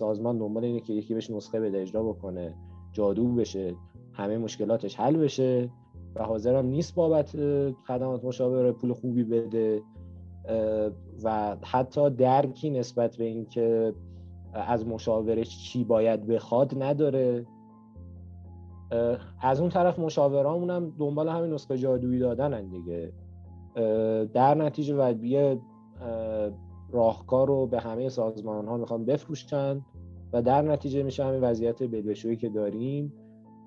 سازمان دنبال اینه که یکی بهش نسخه بده اجرا بکنه جادو بشه همه مشکلاتش حل بشه و حاضرم نیست بابت خدمات مشاوره پول خوبی بده. و حتی درکی نسبت به اینکه از مشاورش چی باید بخواد نداره. از اون طرف مشاورامون هم دنبال همین نسخه جادویی دادن دیگه. در نتیجه و یه راهکار رو به همه سازمان ها می‌خوان بفروشن. و در نتیجه میشه همین وضعیت بدبشویی که داریم.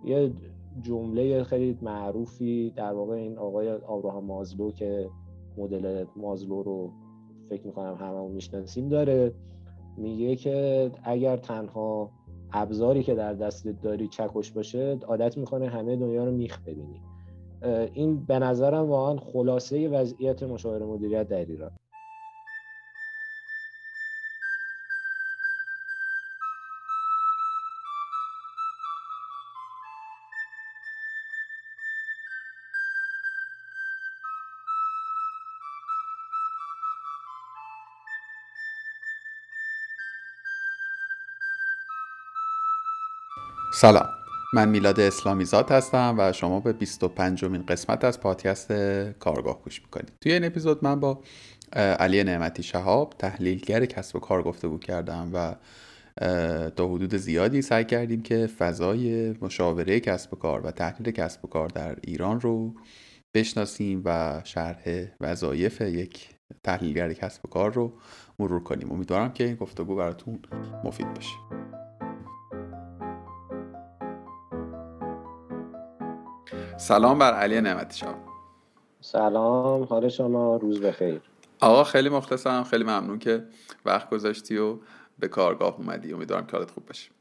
یه جمله خیلی معروفی در واقع این آقای آبراهام مازلو که مدل مازلو رو فکر می‌کنم هممون می‌شناسیم داره. میگه که اگر تنها ابزاری که در دستت داری چکش باشه عادت می‌کنه همه دنیا رو میخ ببینی. این به نظرم واقعا خلاصه وضعیت مشاور مدیریت در ایران. سلام. من میلاد اسلامی زاد هستم و شما به 25 مین قسمت از پادکست کارگاه گوش می‌کنید. توی این اپیزود من با علی نعمتی شهاب تحلیلگر کسب و کار گفتگو کردم و تا حدود زیادی سعی کردیم که فضای مشاوره کسب و کار و تحلیل کسب و کار در ایران رو بشناسیم و شرح وظایف یک تحلیلگر کسب و کار رو مرور کنیم. امیدوارم که این گفتگو براتون مفید باشه. سلام بر علی نعمتی شما سلام حال شما؟ روز بخیر. آقا خیلی مخلصم خیلی ممنون که وقت گذاشتی و به کارگاه اومدی. امیدوارم کارت خوب باشه.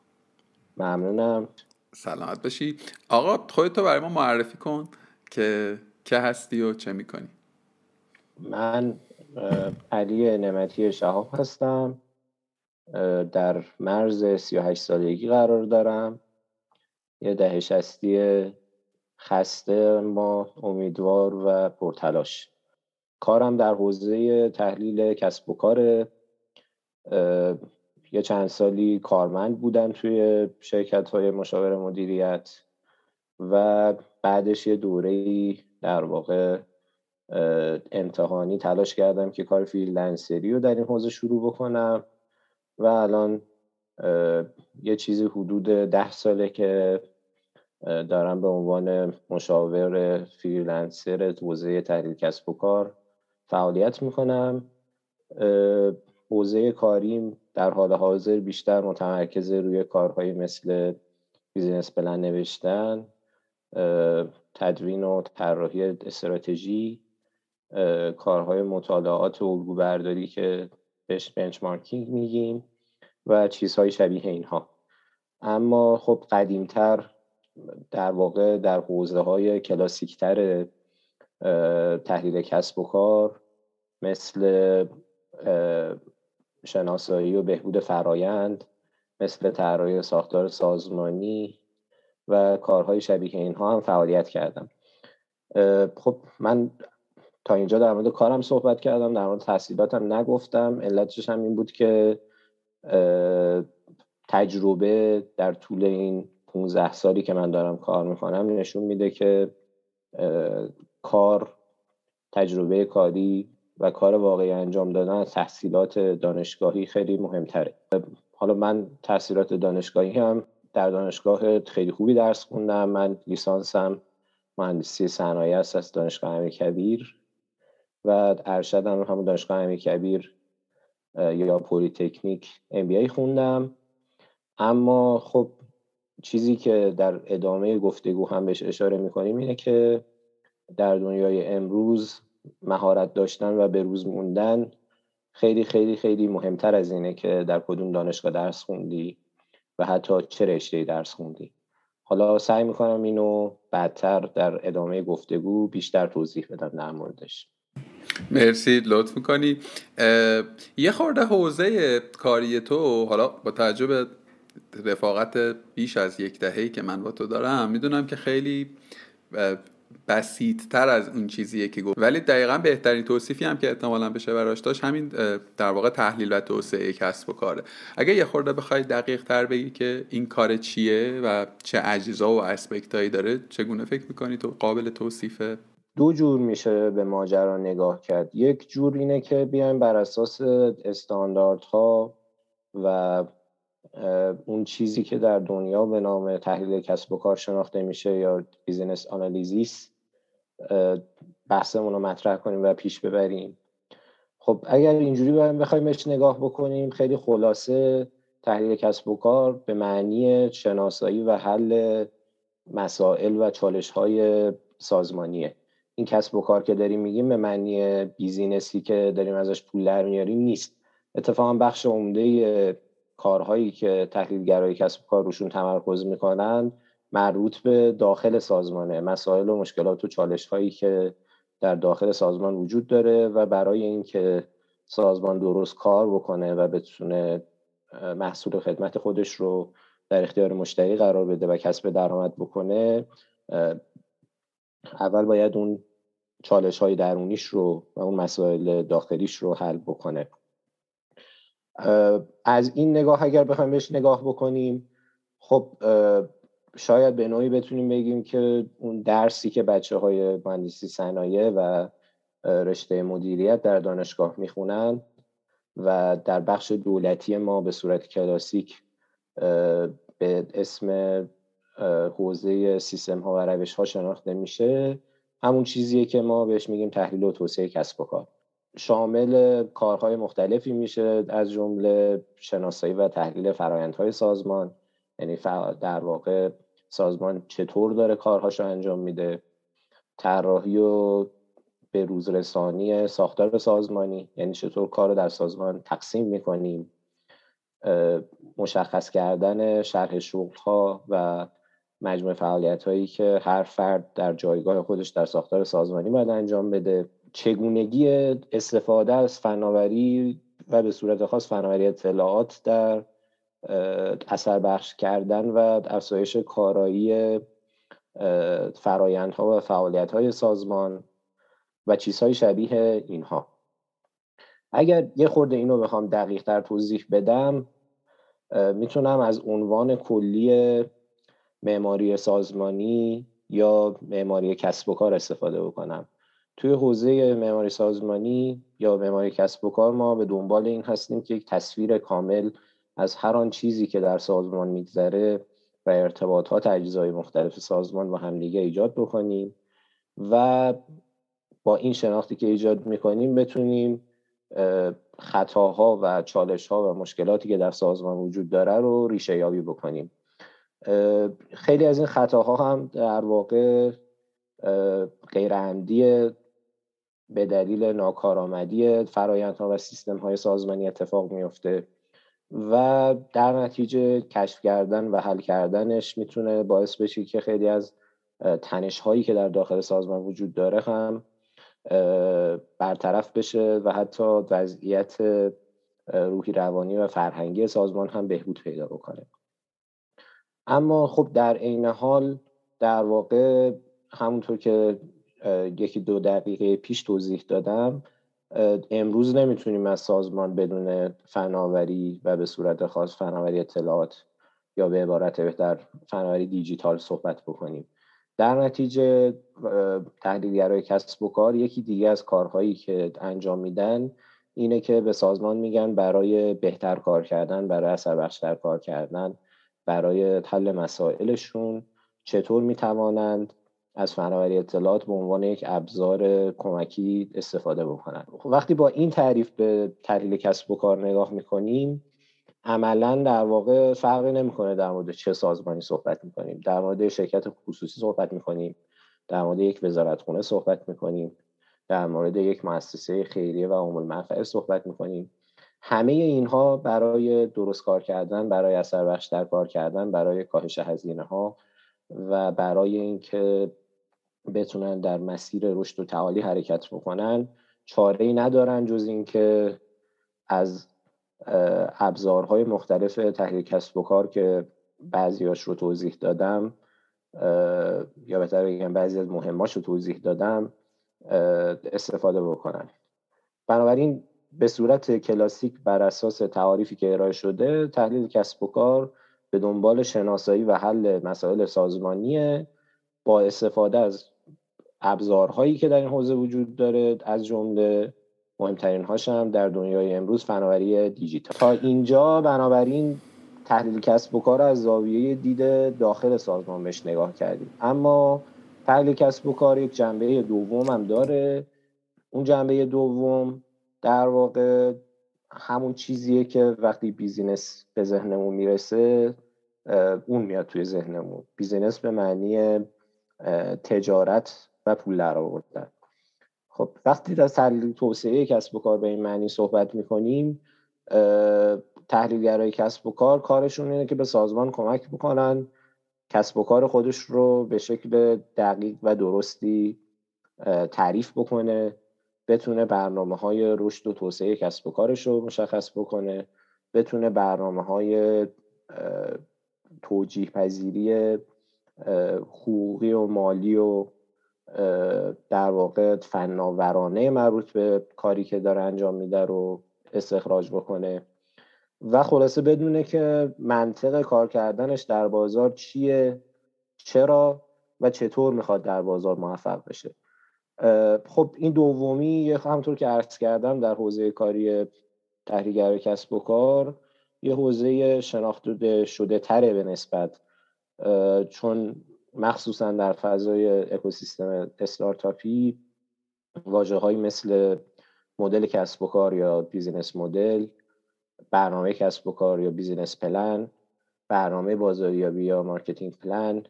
ممنونم. سلامت باشی. آقا خودتو برای ما معرفی کن که که هستی و چه می‌کنی. من علی نعمتی شهاب هستم. در مرز 38 سالگی قرار دارم. یه دهشستی خسته ما امیدوار و پرتلاش. کارم در حوزه تحلیل کسب و کار یه چند سالی کارمند بودم توی شرکت های مشاور مدیریت و بعدش یه دوره در واقع امتحانی تلاش کردم که کار freelancer ی رو در این حوزه شروع بکنم و الان یه چیزی حدود ده ساله که دارم به عنوان مشاور freelancer حوزه تحلیل کسب و کار فعالیت می‌کنم. حوزه کاریم در حال حاضر بیشتر متمرکز روی کارهایی مثل بیزینس پلن نوشتن تدوین و طراحی استراتژی کارهای مطالعات و الگو برداری که بهش بنچمارکینگ میگیم و چیزهای شبیه اینها. اما خب قدیمتر در واقع در حوزه های کلاسیکتر تحلیل کسب و کار مثل شناسایی و بهبود فرایند مثل طراحی ساختار سازمانی و کارهای شبیه اینها هم فعالیت کردم. خب من تا اینجا در مورد کارم صحبت کردم در مورد تحصیلاتم نگفتم. علتش هم این بود که تجربه در طول این 15 سالی که من دارم کار می‌کنم نشون میده که کار تجربه کاری و کار واقعی انجام دادن تحصیلات دانشگاهی خیلی مهمتره. حالا من تحصیلات دانشگاهی هم در دانشگاه خیلی خوبی درس خوندم. من لیسانسم مهندسی صنایع است از دانشگاه امیر کبیر. و ارشدم همون دانشگاه امیر کبیر یا پلیتکنیک MBA خوندم. اما خب چیزی که در ادامه گفتگو هم بهش اشاره می‌کنیم اینه که در دنیای امروز مهارت داشتن و به روز موندن خیلی خیلی خیلی مهمتر از اینه که در کدوم دانشگاه درس خوندی و حتی چه رشته درس خوندی. حالا سعی می‌کنم اینو بعدتر در ادامه گفتگو بیشتر توضیح بدم در موردش. مرسی لطف می‌کنی. یه خورده حوزه کاری تو حالا با تعجب رفاقت بیش از یک دههی که من با تو دارم می‌دونم که خیلی بسیط تر از اون چیزیه که گفت. ولی دقیقا بهترین توصیفی هم که احتمالا بشه براش داشت همین در واقع تحلیل و توسعه کسب و کاره. اگه یه خورده بخوای دقیق تر بگی که این کار چیه و چه اجزا و aspect هایی داره چگونه فکر می‌کنی تو قابل توصیفه دو جور میشه به ماجرا نگاه کرد. یک جور اینه که بیایم بر اساس استانداردها و اون چیزی که در دنیا به نام تحلیل کسب و کار شناخته میشه یا business analysis بحثمون رو مطرح کنیم و پیش ببریم. خب اگر اینجوری بخوایم بهش نگاه بکنیم خیلی خلاصه تحلیل کسب و کار به معنی شناسایی و حل مسائل و چالش های سازمانیه. این کسب و کار که داریم میگیم به معنی بیزینسی که داریم ازش پول در میاریم نیست. اتفاقا بخش عمده کارهایی که تحلیلگرای کسب و کار روشون تمرکز می‌کنن مربوط به داخل سازمانه. مسائل و مشکلات و چالش هایی که در داخل سازمان وجود داره و برای اینکه سازمان درست کار بکنه و بتونه محصول خدمت خودش رو در اختیار مشتری قرار بده و کسب درآمد بکنه اول باید اون چالش های درونیش رو و اون مسائل داخلیش رو حل بکنه. از این نگاه اگر بخوایم بهش نگاه بکنیم خب شاید به نوعی بتونیم بگیم که اون درسی که بچه های مهندسی صنایع و رشته مدیریت در دانشگاه می‌خونن و در بخش دولتی ما به صورت کلاسیک به اسم حوزه سیستم ها و روش ها شناخته میشه. همون چیزیه که ما بهش میگیم تحلیل و توسعه کسب و کار. شامل کارهای مختلفی میشه از جمله شناسایی و تحلیل فرایندهای سازمان. یعنی در واقع سازمان چطور داره کارهاش رو انجام میده. طراحی و به روز ساختار سازمانی یعنی چطور کار رو در سازمان تقسیم می‌کنیم. مشخص کردن شرح شغل ها و مجموع فعالیت هایی که هر فرد در جایگاه خودش در ساختار سازمانی باید انجام بده. چگونگی استفاده از فناوری و به صورت خاص فناوری اطلاعات در اثر بخش کردن و افزایش کارایی فرایندها و فعالیت های سازمان و چیزهای شبیه اینها. اگر یه خورده اینو بخوام دقیق تر توضیح بدم می‌تونم از عنوان کلی معماری سازمانی یا معماری کسب و کار استفاده بکنم. توی حوزه معماری سازمانی یا معماری کسب و کار ما به دنبال این هستیم که یک تصویر کامل از هر آن چیزی که در سازمان میگذره و ارتباطات اجزای مختلف سازمان با همدیگه ایجاد بکنیم و با این شناختی که ایجاد می‌کنیم بتونیم خطاها و چالشها و مشکلاتی که در سازمان وجود داره رو ریشه یابی بکنیم. خیلی از این خطاها هم در واقع غیر به دلیل ناکارآمدی فرایندها و سیستم های سازمانی اتفاق میفته و در نتیجه کشف کردن و حل کردنش می‌تونه باعث بشه که خیلی از تنش هایی که در داخل سازمان وجود داره هم برطرف بشه و حتی وضعیت روحی روانی و فرهنگی سازمان هم بهبود پیدا بکنه. اما خب در عین حال در واقع همونطور که یکی دو دقیقه پیش توضیح دادم. امروز نمی‌تونیم از سازمان بدون فناوری و به صورت خاص فناوری اطلاعات یا به عبارت بهتر فناوری دیجیتال صحبت بکنیم. در نتیجه تحلیلگرای کسب و کار یکی دیگه از کارهایی که انجام میدن اینه که به سازمان میگن برای بهتر کار کردن برای اثر بخشتر کار کردن برای حل مسائلشون چطور می‌توانند از فناوری اطلاعات به عنوان یک ابزار کمکی استفاده بکنند خب، وقتی با این تعریف به تحلیل کسب و کار نگاه می‌کنیم عملا در واقع فرقی نمی‌کنه در مورد چه سازمانی صحبت می‌کنیم. در مورد شرکت خصوصی صحبت می‌کنیم. در مورد یک وزارتخونه صحبت می‌کنیم. در مورد یک مؤسسه خیریه و عموم المنفعه صحبت می‌کنیم. همه اینها برای درست کار کردن برای اثر بخشتر کار کردن برای کاهش هزینه ها و برای اینکه بتونن در مسیر رشد و تعالی حرکت بکنن. چاره ای ندارن جز اینکه از ابزارهای مختلف تحلیل کسب و کار که بعضیاش رو توضیح دادم یا بهتر بگم بعضی از مهماش رو توضیح دادم استفاده بکنن. بنابراین به صورت کلاسیک بر اساس تعاریفی که ارائه شده تحلیل کسب و کار به دنبال شناسایی و حل مسائل سازمانیه با استفاده از ابزارهایی که در این حوزه وجود داره از جمله مهمترین هاش هم در دنیای امروز فناوری دیجیتال. تا اینجا بنابراین تحلیل کسب و کار از زاویه دید داخل سازمان بهش نگاه کردیم. اما تحلیل کسب و کار یک جنبه دوم هم داره. اون جنبه دوم در واقع همون چیزیه که وقتی business به ذهنمون می‌رسه اون میاد توی ذهنمون. business به معنی تجارت و پول در آوردن. خب وقتی در تحلیل توسعه کسب و کار به این معنی صحبت می‌کنیم تحلیلگرای کسب و کار کارشون اینه که به سازمان کمک بکنن کسب و کار خودش رو به شکل دقیق و درستی تعریف بکنه بتونه برنامه های رشد و توسعه کسب و کارش رو مشخص بکنه بتونه برنامه های توجیه پذیری حقوقی و مالی و در واقع فناورانه مربوط به کاری که داره انجام میده رو استخراج بکنه. و خلاصه بدونه که منطق کار کردنش در بازار چیه چرا و چطور می‌خواد در بازار موفق بشه. خب این دومی همطور که عرض کردم در حوزه کاری تحریگر کسب و کار یه حوزه شناخته شده تره به نسبت. چون مخصوصا در فضای اکوسیستم استارتاپی واجه های مثل مدل کسب و کار یا business model برنامه کسب و کار یا business plan برنامه بازاریابی یا marketing plan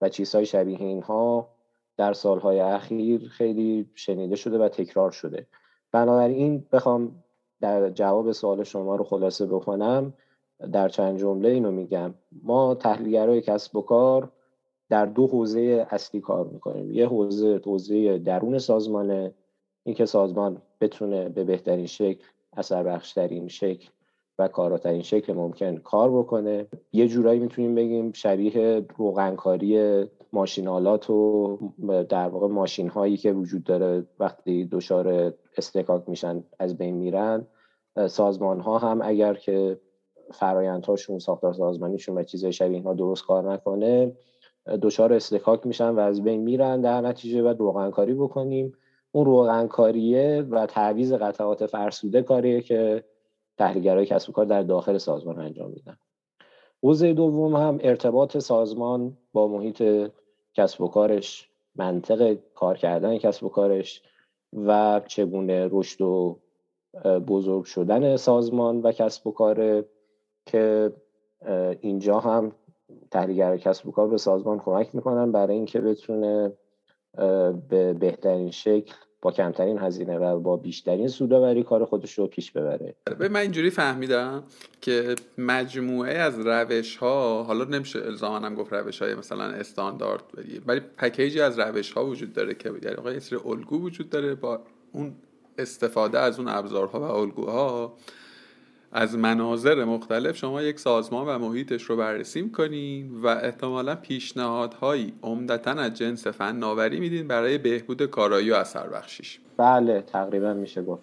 و چیزهای شبیه اینها در سالهای اخیر خیلی شنیده شده و تکرار شده. بنابراین بخوام در جواب سوال شما رو خلاصه بکنم در چند جمله اینو میگم. ما تحلیلگرای کسب و کار در دو حوزه اصلی کار می‌کنیم. یه حوزه حوزه درون سازمانه. اینکه سازمان بتونه به بهترین شکل اثر بخشترین شکل و کاراترین شکل ممکن کار بکنه. یه جورایی می‌تونیم بگیم شبیه روغنکاری ماشینالات و در واقع ماشین هایی که وجود داره وقتی دچار استکاک میشن از بین میرن. سازمان ها هم اگر که فرایندهاشون ساختار سازمانیشون و چیزای شبیه اینها درست کار نکنه دچار استکاک میشن و از بین میرن در نتیجه باید روغنکاری بکنیم. اون روغنکاریه و تعویض قطعات فرسوده کاریه که تحلیلگرای کسب و کار در داخل سازمان انجام میدن. حوزه دوم هم ارتباط سازمان با محیط کسب و کارش منطق کار کردن کسب و کارش و چگونه رشد و بزرگ شدن سازمان و کسب و کار که اینجا هم تحلیلگر کسب و کار به سازمان کمک می‌کنن برای اینکه بتونه به بهترین شکل با کمترین هزینه و با بیشترین سوداوری کار خودش رو پیش ببره. به من اینجوری فهمیدم که مجموعه از روش ها حالا نمیشه الزامانم گفت روش های مثلا استاندارد ولی پکیجی از روش ها وجود داره که یعنی یه سری الگو وجود داره با اون استفاده از اون ابزارها و الگوها. از مناظر مختلف شما یک سازمان و محیطش رو بررسی می‌کنین و احتمالا پیشنهادهایی عمدتا از جنس فناوری میدین برای بهبود کارایی و اثر بخشیش بله تقریبا میشه گفت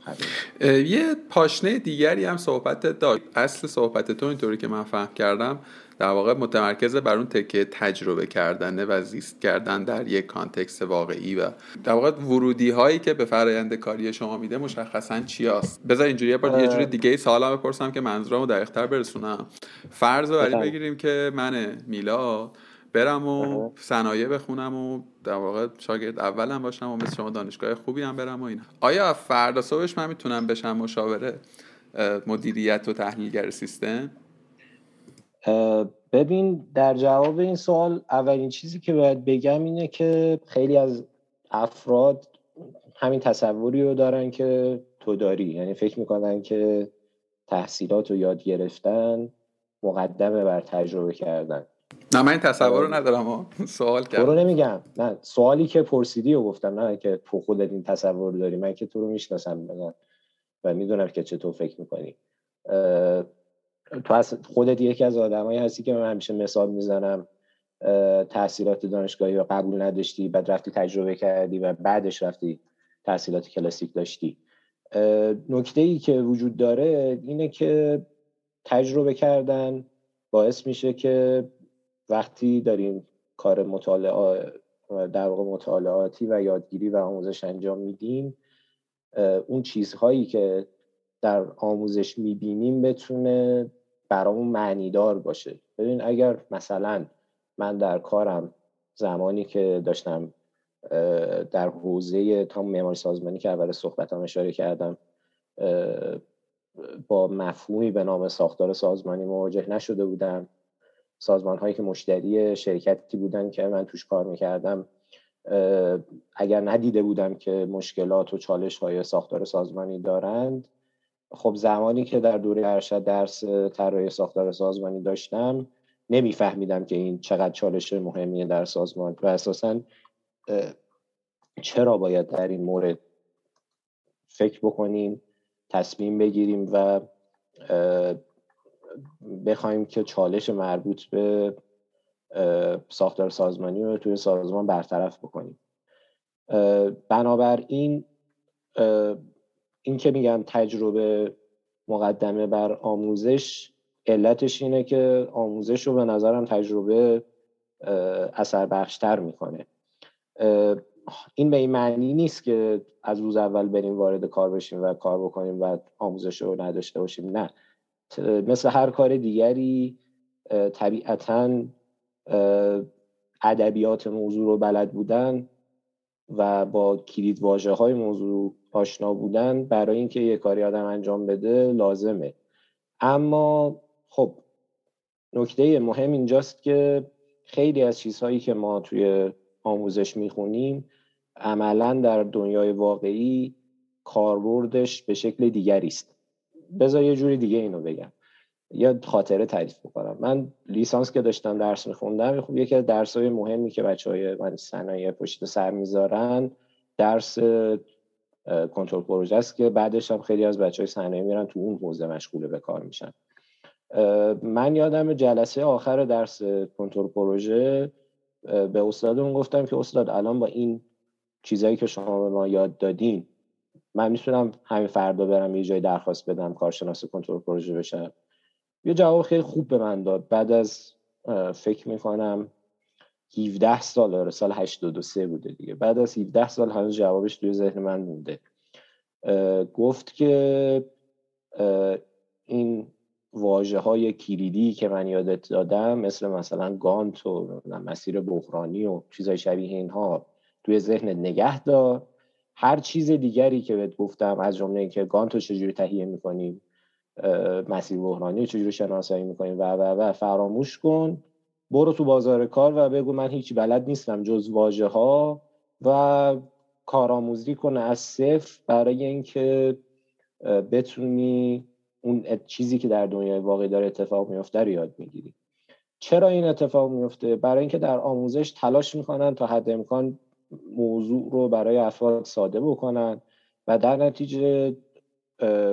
یه پاشنه دیگری هم صحبت داشت. اصل صحبت تو اینطوری که من فهم کردم. در واقع متمرکز بر اون تکه تجربه کردنه و زیست کردن در یک کانتکست واقعی و در واقع ورودی هایی که به فرایند کاری شما میده مشخصا چی هست بذار اینجوری یه بار یه جوری دیگه سوالا بپرسم که منظورمو دقیقتر برسونم. فرض رو بگیریم که من میلا برم و صنایع بخونم و در واقع شاگرد اولم باشم و مثل شما دانشگاه خوبی هم برم و اینا. آیا فردا صبحش من می‌تونم بشم مشاوره مدیریت و تحلیلگر سیستم؟ ببین در جواب این سوال اولین چیزی که باید بگم اینه که خیلی از افراد همین تصوری رو دارن که تو داری. یعنی فکر می‌کنن که تحصیلات رو یاد گرفتن مقدمه بر تجربه کردن. نه من این تصور رو ندارم سوال کردم رو نمیگم. نه سوالی که پرسیدی و گفتم نه که تو خودت این تصور داری. من که تو رو می‌شناسم و می‌دونم که چطور فکر می‌کنی. تو خودت یکی از آدمایی هستی که من همیشه مثال می‌زنم تحصیلات دانشگاهی رو قبول نداشتی بعد رفتی تجربه کردی و بعدش رفتی تحصیلات کلاسیک داشتی. نکته ای که وجود داره اینه که تجربه کردن باعث میشه که وقتی داریم کار مطالعه در واقع مطالعاتی و یادگیری و آموزش انجام میدیم اون چیزهایی که در آموزش می‌بینیم بتونه برامون معنیدار باشه. ببین اگر مثلا من در کارم زمانی که داشتم در حوزه تا معماری سازمانی که اول صحبتم اشاره کردم با مفهومی به نام ساختار سازمانی مواجه نشده بودم. سازمان هایی که مشتری شرکتی بودن که من توش کار می‌کردم اگر ندیده بودم که مشکلات و چالش های ساختار سازمانی دارند خب زمانی که در دوره ارشد درس طراحی ساختار سازمانی داشتم نمیفهمیدم که این چقدر چالش مهمیه در سازمان و اساسا چرا باید در این مورد فکر بکنیم تصمیم بگیریم و بخوایم که چالش مربوط به ساختار سازمانی رو توی سازمان برطرف بکنیم. بنابراین این که میگم تجربه مقدمه بر آموزش علتش اینه که آموزش رو به نظرم تجربه اثر بخشتر می‌کنه. این به این معنی نیست که از روز اول بریم وارد کار بشیم و کار بکنیم و آموزش رو نداشته باشیم نه. مثل هر کار دیگری طبیعتا ادبیات موضوع رو بلد بودن و با کلید های موضوع آشنا بودن برای اینکه یه کاری آدم انجام بده لازمه. اما خب نکته مهم اینجاست که خیلی از چیزهایی که ما توی آموزش می‌خونیم عملا در دنیای واقعی کاربردش به شکل دیگری است. بذار یه جوری دیگه اینو بگم. یا خاطره تعریف بکنم. من لیسانس که داشتم درس میخوندم خب یکی از درس های مهمی که بچه های من صنایع پشت سر می‌ذارن درس کنترل پروژه است که بعدش هم خیلی از بچه های صنایع میرن تو اون حوزه مشغول به کار میشن. من یادم جلسه آخر درس کنترل پروژه به استادمون گفتم که استاد الان با این چیزایی که شما به ما یاد دادین من می‌تونم همین فردا برم یه جای درخواست بدم کارشناس کنترل پروژه بشم؟ یه جواب خیلی خوب به من داد. بعد از فکر می‌کنم 17 سال آره سال 83 بوده دیگه. بعد از 17 سال هنوز جوابش توی ذهن من مونده. گفت که این واجه های کلیدی که من یادت دادم مثل مثلا گانت و مسیر بحرانی و چیزای شبیه اینها توی ذهن نگه دار. هر چیز دیگری که بهت گفتم از جمله اینکه گانت رو چجوری تهیه می‌کنیم مسیر بحرانی رو چجوری شناسایی می‌کنیم و و و فراموش کن. برو تو بازار کار و بگو من هیچ بلد نیستم جز واژه ها و کارآموزی کنه از صفر برای اینکه بتونی اون چیزی که در دنیای واقعی داره اتفاق میفته رو یاد می‌گیری چرا این اتفاق میفته برای اینکه در آموزش تلاش می‌کنن تا حد امکان موضوع رو برای افراد ساده بکنن و در نتیجه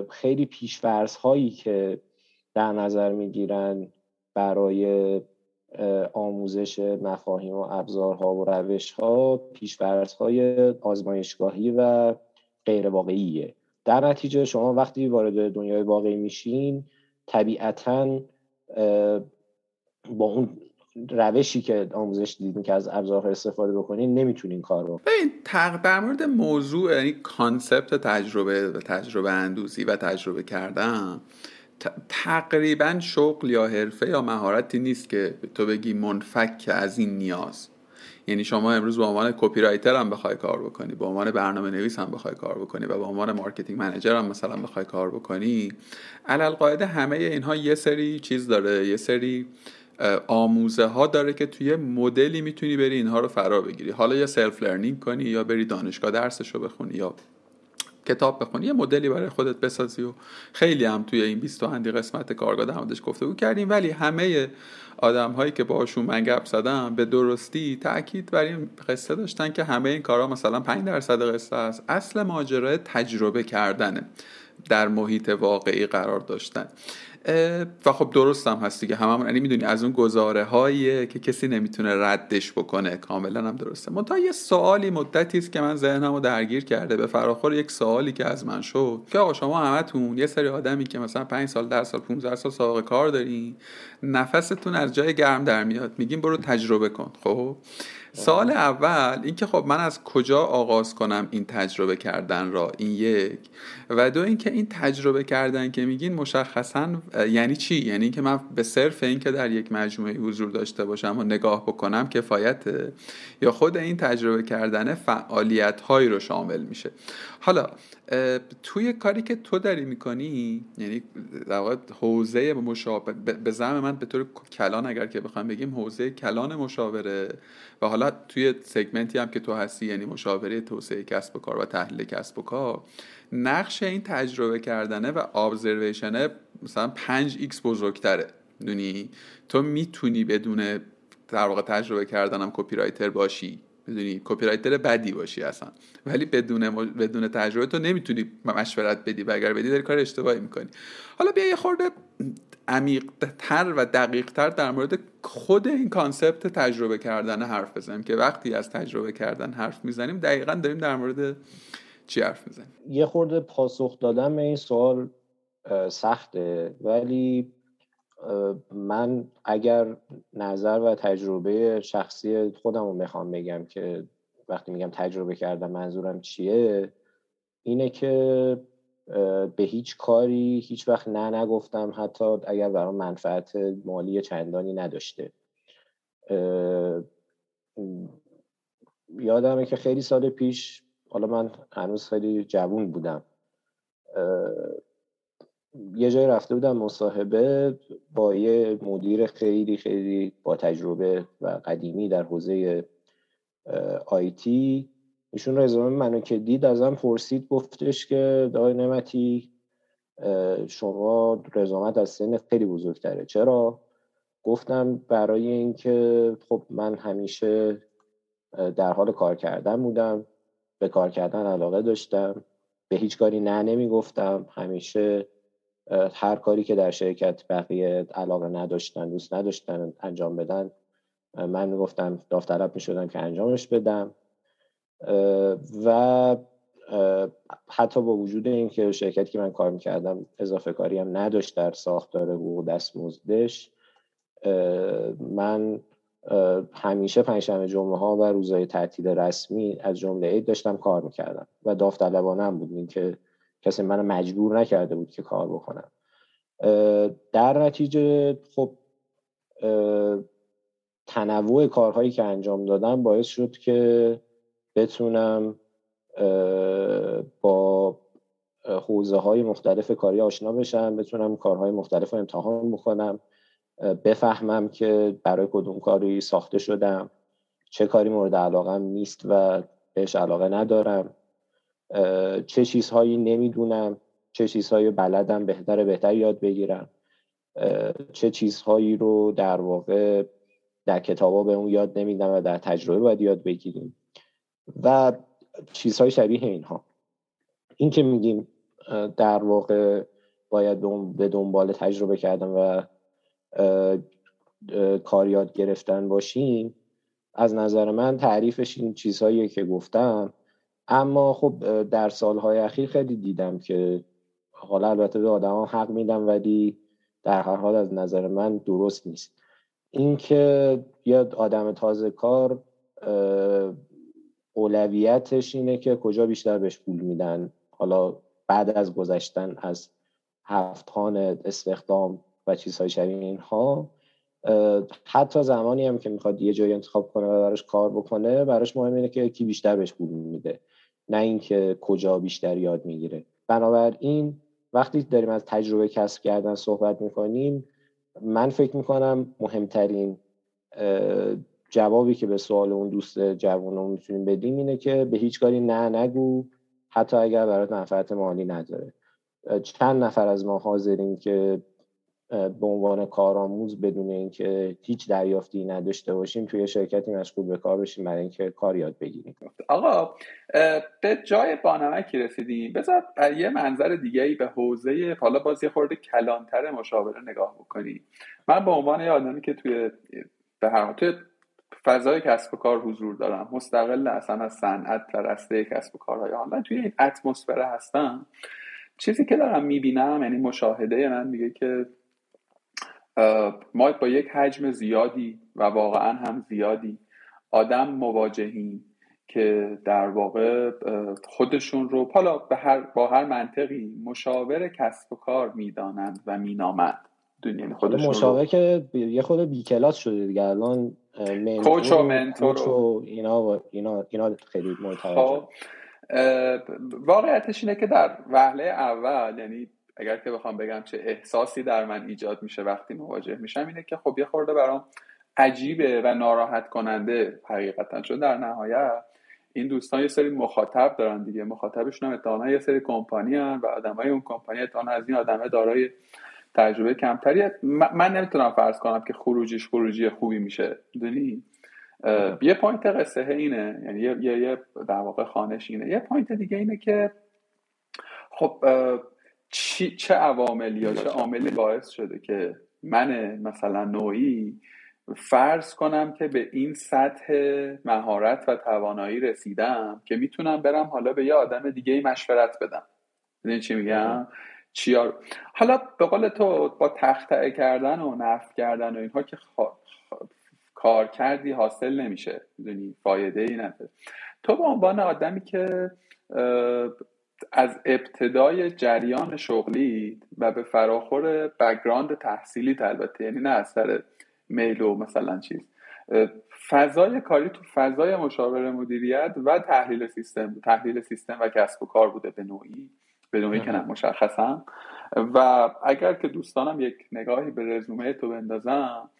خیلی پیشورز هایی که در نظر می‌گیرن برای آموزش مفاهیم و ابزارها و روش ها پیشورز های آزمایشگاهی و غیر واقعیه در نتیجه شما وقتی وارد دنیای واقعی میشین طبیعتا با اون روشی که آموزش دیدین که از ابزارها استفاده بکنین نمی‌تونین کار رو. در مورد موضوع یعنی concept تجربه و تجربه اندوزی و تجربه کردن تقریبا شغل یا حرفه یا مهارتی نیست که تو بگی منفک از این نیاز. یعنی شما امروز به عنوان copywriter هم بخوای کار بکنی به عنوان برنامه نویس هم بخوای کار بکنی و به عنوان marketing manager هم مثلا بخوای کار بکنی علی‌القاعده همه اینها یه سری چیز داره یه سری آموزه ها داره که توی مدلی می‌تونی بری اینها رو فرا بگیری. حالا یا self learning کنی یا بری دانشگاه درسش رو بخونی یا کتاب بخونی یه مدلی برای خودت بسازی و خیلی هم توی این 20 اندی قسمت کارگاه در موردش گفتگو کردیم. ولی همه آدم هایی که باشون من گپ زدم به درستی تاکید بر این قصه داشتن که همه این کارها مثلا 5 درصد قصه است. اصل ماجرای تجربه کردنه در محیط واقعی قرار داشتن. و خب درست هم هست دیگه. هممون یعنی می‌دونی از اون گزاره هایی که کسی نمی‌تونه ردش بکنه. کاملا هم درسته. منتها یه سوالی مدتی است که من ذهنمو درگیر کرده. به فراخور یک سوالی که از من شد که آقا شما همتون یه سری آدمی که مثلا 5 سال 10 سال 15 سال سابقه کار دارین نفستون از جای گرم در میاد. میگیم برو تجربه کن. خب؟ سال اول اینکه خب من از کجا آغاز کنم این تجربه کردن را؟ این یک. و دو اینکه این تجربه کردن که میگین مشخصا یعنی چی؟ یعنی اینکه من به صرف اینکه در یک مجموعه حضور داشته باشم و نگاه بکنم کفایته یا خود این تجربه کردن فعالیت هایی رو شامل میشه. حالا توی کاری که تو داری می‌کنی یعنی در واقع حوزه مشاور به زعم من به طور کلان اگر که بخوام بگیم حوزه کلان مشاوره و حالا توی سگمنتی هم که تو هستی یعنی مشاوره توسعه کسب و کار و تحلیل کسب و کار نقش این تجربه کردنه و observation ه مثلا 5 x بزرگتره. دونی؟ تو می‌تونی بدون در واقع تجربه کردنم copywriter باشی. بدونی؟ copywriter بدی باشی اصلا. ولی بدون بدون تجربه تو نمی‌تونی مشورت بدی و اگر بدی داری کار اشتباهی می‌کنی. حالا بیا یه خورده عمیقتر و دقیقتر در مورد خود این concept تجربه کردن حرف بزنیم که وقتی از تجربه کردن حرف می‌زنیم دقیقا داریم در مورد چی حرف می‌زنیم یه خورده پاسخ دادن به این سوال سخته. ولی من اگر نظر و تجربه شخصی خودم رو می‌خوام بگم که وقتی میگم تجربه کردم منظورم چیه اینه که به هیچ کاری هیچ وقت نه نگفتم حتی اگر برام منفعت مالی چندانی نداشته. یادمه که خیلی سال پیش حالا من هنوز خیلی جوون بودم. یه جای رفته بودم مصاحبه با یه مدیر خیلی خیلی با تجربه و قدیمی در حوزه آیتی ایشون رزومه منو که دید ازم پرسید گفتش که دای نعمتی شما رزومت از سن خیلی بزرگتره. چرا؟ گفتم برای اینکه خب من همیشه در حال کار کردن بودم. به کار کردن علاقه داشتم. به هیچ کاری نه نمی‌گفتم. همیشه هر کاری که در شرکت بقیه علاقه نداشتن دوست نداشتن انجام بدن من می‌گفتم داوطلب می‌شدم که انجامش بدم. و حتی با وجود اینکه شرکتی که من کار می‌کردم اضافه کاری هم نداشت در ساختار حقوق دستمزدش من همیشه پنجشنبه جمعه ها و روزهای تعطیل رسمی از جمله عید داشتم کار می‌کردم و داوطلبانه هم بود. که کسی منو مجبور نکرده بود که کار بکنم. در نتیجه خب تنوع کارهایی که انجام دادم باعث شد که بتونم با حوزه های مختلف کاری آشنا بشم بتونم کارهای مختلف رو امتحان بکنم. بفهمم که برای کدوم کاری ساخته شدم. چه کاری مورد علاقم نیست و بهش علاقه ندارم. چه چیزهایی نمی‌دونم. چه چیزهایی بلدم بهتر بهتر یاد بگیرم. چه چیزهایی رو در واقع در کتابا به اون یاد نمیدم و در تجربه باید یاد بگیریم. و چیزهای شبیه اینها. این که میگیم در واقع باید به دنبال تجربه کردن و کار یاد گرفتن باشیم از نظر من تعریفش این چیزهایی که گفتم. اما خب در سالهای اخیر خیلی دیدم که حالا البته به آدم حق میدم ولی در هر حال از نظر من درست نیست. اینکه یه آدم تازه کار اولویتش اینه که کجا بیشتر بهش پول میدن. حالا بعد از گذشتن از هفت استخدام و چیزهای شبیه اینها حتی زمانی هم که می‌خواد یه جایی انتخاب کنه و براش کار بکنه براش مهم اینه که کی بیشتر بهش پول میده. نه اینکه کجا بیشتر یاد می‌گیره. بنابراین وقتی داریم از تجربه کسب کردن صحبت می‌کنیم من فکر می‌کنم مهمترین جوابی که به سوال اون دوست جوانمون می‌تونیم بدیم اینه که به هیچ کاری نه نگو حتی اگر برات منفعت مالی نداره. چند نفر از ما حاضرین که به عنوان کارآموز بدون اینکه هیچ دریافتی نداشته باشیم توی شرکتی مشغول به کار بشیم برای اینکه کار یاد بگیریم. آقا به جای بانمکی رسیدیم بذار یه منظر دیگه ای به حوزه حالا باز یه خورده کلانتر مشاوره نگاه بکنی. من به عنوان یه آدمی که توی به هر توی فضای کسب و کار حضور دارم. مستقل اصلا از صنعت و رسته کسب و کارهای آنلاین. توی این اتمسفر هستم. چیزی که دارم می‌بینم یعنی مشاهده من میگه که ما با یک حجم زیادی و واقعا هم زیادی آدم مواجهیم که در واقع خودشون رو حالا به هر با هر منطقی مشاور کسب و کار می‌دانند و مینامند. یعنی خودشون مشاور که یه خود بی کلاس شده دیگه. الان کوچ و منتور و اینا اینا اینا خیلی خب واقعیتش اینه که در وهله اول یعنی اگر که بخوام بگم چه احساسی در من ایجاد میشه وقتی مواجه میشم اینه که خب یه خورده برام عجیبه و ناراحت کننده حقیقتا. چون در نهایت این دوستان یه سری مخاطب دارن دیگه. مخاطبشون هم یه سری کمپانی و آدمای اون کمپانی اتحانا از این آدمه دارای تجربه کمتری من نمی‌تونم فرض کنم که خروجیش خروجی خوبی میشه. می‌دونی؟ یه point قصه اینه. یعنی یه, یه در واقع خوانش اینه. یه point دیگه اینه که خب چی، چه عواملی یا چه عاملی باعث شده که من مثلا نوعی فرض کنم که به این سطح مهارت و توانایی رسیدم که می‌تونم برم حالا به یه آدم دیگه ای مشورت بدم. می‌دونی چی میگم؟ چیا حالا به قول تو با تختعه کردن و نفت کردن و اینها که کار کردی حاصل نمیشه. می‌دونی؟ فایده ای نداره تو به عنوان آدمی که از ابتدای جریان شغلی و به فراخور بگراند تحصیلی البته یعنی نه از سر میل و مثلا چیز. فضای کاری تو فضای مشاور مدیریت و تحلیل سیستم تحلیل سیستم و کسب و کار بوده به نوعی به نوعی که نه مشخصا. و اگر که دوستانم یک نگاهی به رزومه تو بندازم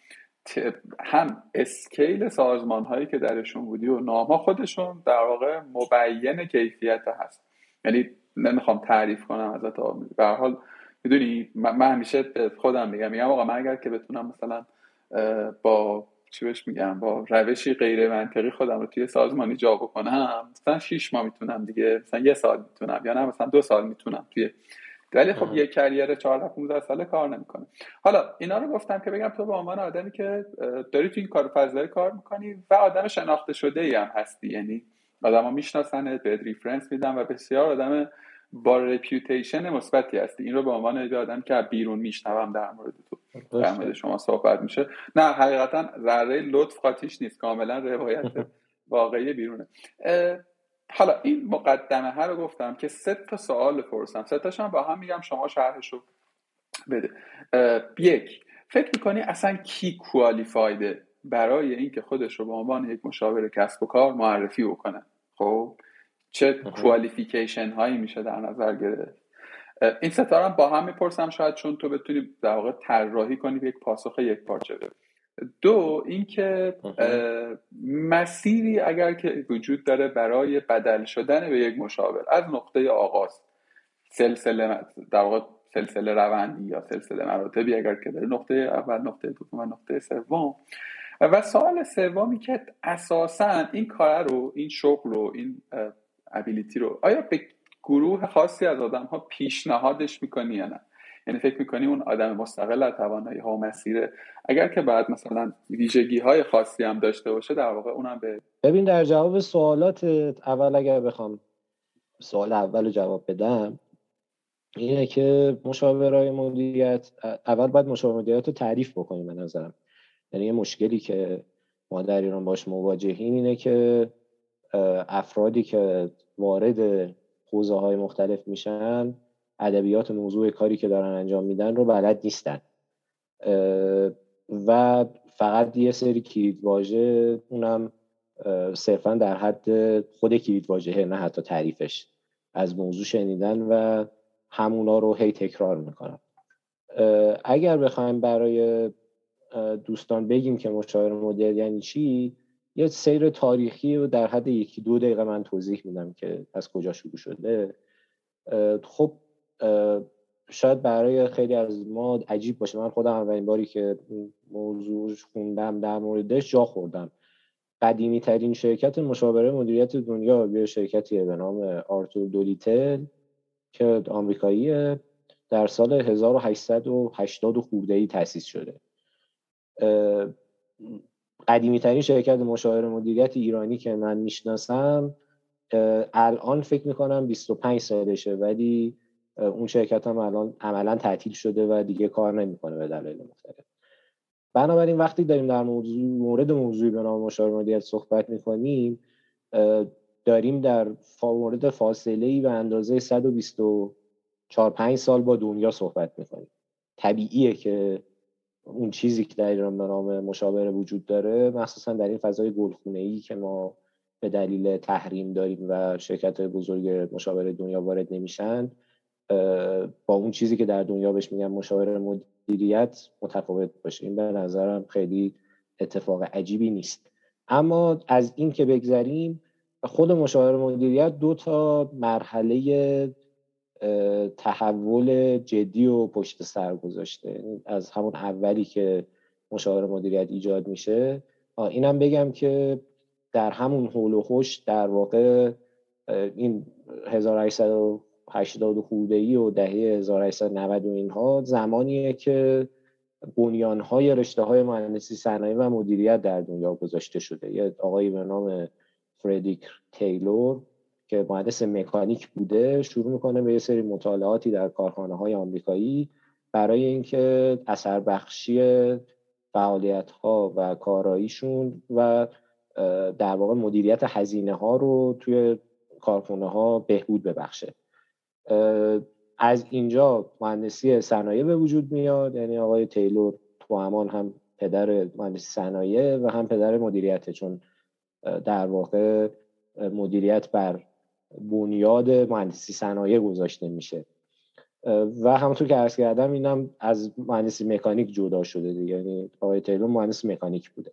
هم اسکیل سازمان هایی که درشون بودی و نامها خودشون در واقع مبین کیفیت هست. یعنی نمی‌خوام تعریف کنم ازت به حال می‌دونی من همیشه خودم میگم میگم آقا من اگر که بتونم مثلا با چی بهش میگم با روشی غیر منطقی خودم رو توی سازمانی جا بکنم مثلا 6 ماه می‌تونم دیگه مثلا یه سال می‌تونم یا نه مثلا دو سال می‌تونم توی ولی خب یه career 14 15 ساله کار نمی‌کنه. حالا اینا رو گفتم که بگم تو به عنوان آدمی که داری تو این کار فضایی کار می‌کنی و آدم شناخته شده ای هم هستی یعنی آدما میشناسنت بهت reference میدن و بسیار آدم با reputation مثبتی هستی. این رو به عنوان یه آدم که بیرون میشنوم در مورد تو در مورد شما صحبت میشه. نه حقیقتا ذره لطف قاطیش نیست. کاملا روایت واقعی بیرونه. حالا این مقدمه ها رو گفتم که سه تا سوال بپرسم. سه تاشم با هم میگم شما شرحش رو بده یک فکر می‌کنی اصلا کی کوالیفایده برای اینکه خودش رو به عنوان یک مشاور کسب و کار معرفی بکنه؟ خب چه کوالیفیکیشن هایی میشه در نظر گرفت. این ستاره با هم می‌پرسم شاید چون تو بتونی در واقع طراحی کنی به یک پاسخ یک پارچه. دو اینکه مسیری اگر که وجود داره برای بدل شدن به یک مشاور از نقطه آغاز سلسله در واقع سلسله روندی یا سلسله مراتبی اگر که داره نقطه اول نقطه دوم و نقطه سوم و سوال سومی که اساسا این کار رو این شغل رو این ابیلیتی رو آیا به گروه خاصی از آدم ها پیشنهادش می‌کنی یا نه؟ یعنی فکر می‌کنی اون آدم مستقل از توانایی ها و مسیره؟ اگر که بعد مثلا ویژگی های خاصی هم داشته باشه در واقع اونم به ببین در جواب سوالات اول اگر بخوام سوال اول جواب بدم اینه که مشاورای مدیریت اول باید مشاور مدیریت رو تعریف بکنیم به نظرم. یعنی یه مشکلی که ما در ایران باش مواجهیم اینه که افرادی که وارد حوزه های مختلف میشن ادبیات موضوع کاری که دارن انجام میدن رو بلد نیستن. و فقط یه سری کلید واژه اونم صرفا در حد خود کلید واژه نه حتی تعریفش. از موضوع شنیدن و همونا رو هی تکرار می‌کنن. اگر بخوایم برای دوستان بگیم که مشاور مدیر یعنی چی؟ یه سیر تاریخی رو در حد یکی دو دقیقه من توضیح میدم که از کجا شروع شده. خب شاید برای خیلی از ما عجیب باشه. من خودم اولین باری که موضوع خوندم در موردش جا خوردم. قدیمی ترین شرکت مشاوره مدیریت دنیا یه شرکتیه به نام آرتور دولیتل که آمریکاییه. در سال 1880 خورده ای تأسیس شده. قدیمی ترین شرکت مشاوره مدیریت ایرانی که من می‌شناسم الان فکر می‌کنم 25 سالشه ولی اون شرکت هم الان عملا تعطیل شده و دیگه کار نمی‌کنه به دلایل مختلف. بنابراین وقتی داریم در موضوع مورد موضوعی به نام مشاور مدیریت صحبت می‌کنیم داریم در مورد فاصله ای به اندازه 124 5 سال با دنیا صحبت می‌کنیم. طبیعیه که اون چیزی که در ایران به نام مشاوره وجود داره مخصوصا در این فضای گلخونه ای که ما به دلیل تحریم داریم و شرکت بزرگ مشاوره دنیا وارد نمیشن با اون چیزی که در دنیا بهش میگن مشاوره مدیریت متفاوت باشه. این به نظرم خیلی اتفاق عجیبی نیست. اما از این که بگذریم خود مشاوره مدیریت دو تا مرحله تحول جدی و پشت سر گذاشته. از همون اولی که مشاوره مدیریت ایجاد میشه. اینم بگم که در همون حول و خوش در واقع این 1880 خورده ای و دهه 1890 و اینها زمانیه که های رشته های مهندسی صنایع و مدیریت در دنیا گذاشته شده. یه آقایی به نام فردیک تیلور که مهندس مکانیک بوده شروع می‌کنه به یه سری مطالعاتی در کارخانه های آمریکایی برای اینکه اثر بخشی فعالیت ها و کاراییشون و در واقع مدیریت هزینه ها رو توی کارخونه ها بهبود ببخشه. از اینجا مهندسی صنایع به وجود میاد یعنی آقای تیلور تو همان هم پدر مهندسی صنایع و هم پدر مدیریت چون در واقع مدیریت بر بنیاد مهندسی صنایع گذاشته میشه. و همونطور که عرض کردم اینم از مهندسی مکانیک جدا شده دیگه یعنی آقای تیلور مهندس مکانیک بوده.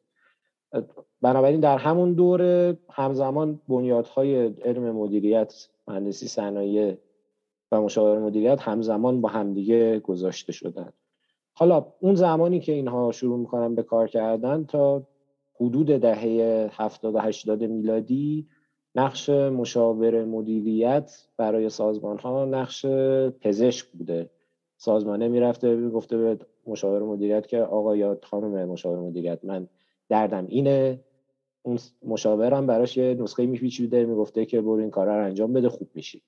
بنابراین در همون دوره همزمان بنیادهای علم مدیریت مهندسی صنایع و مشاور مدیریت همزمان با همدیگه گذاشته شدن. حالا اون زمانی که اینها شروع می‌کنن به کار کردن تا حدود دهه 70 و 80 میلادی نقش مشاور مدیریت برای سازمان ها نقش پزشک بوده. سازمانه می‌رفته می‌گفته به مشاور مدیریت که آقا یا خانم مشاور مدیریت من دردم اینه. اون مشاورم براش یه نسخه میپیچیده می‌گفته که برو این کارا رو انجام بده خوب میشی.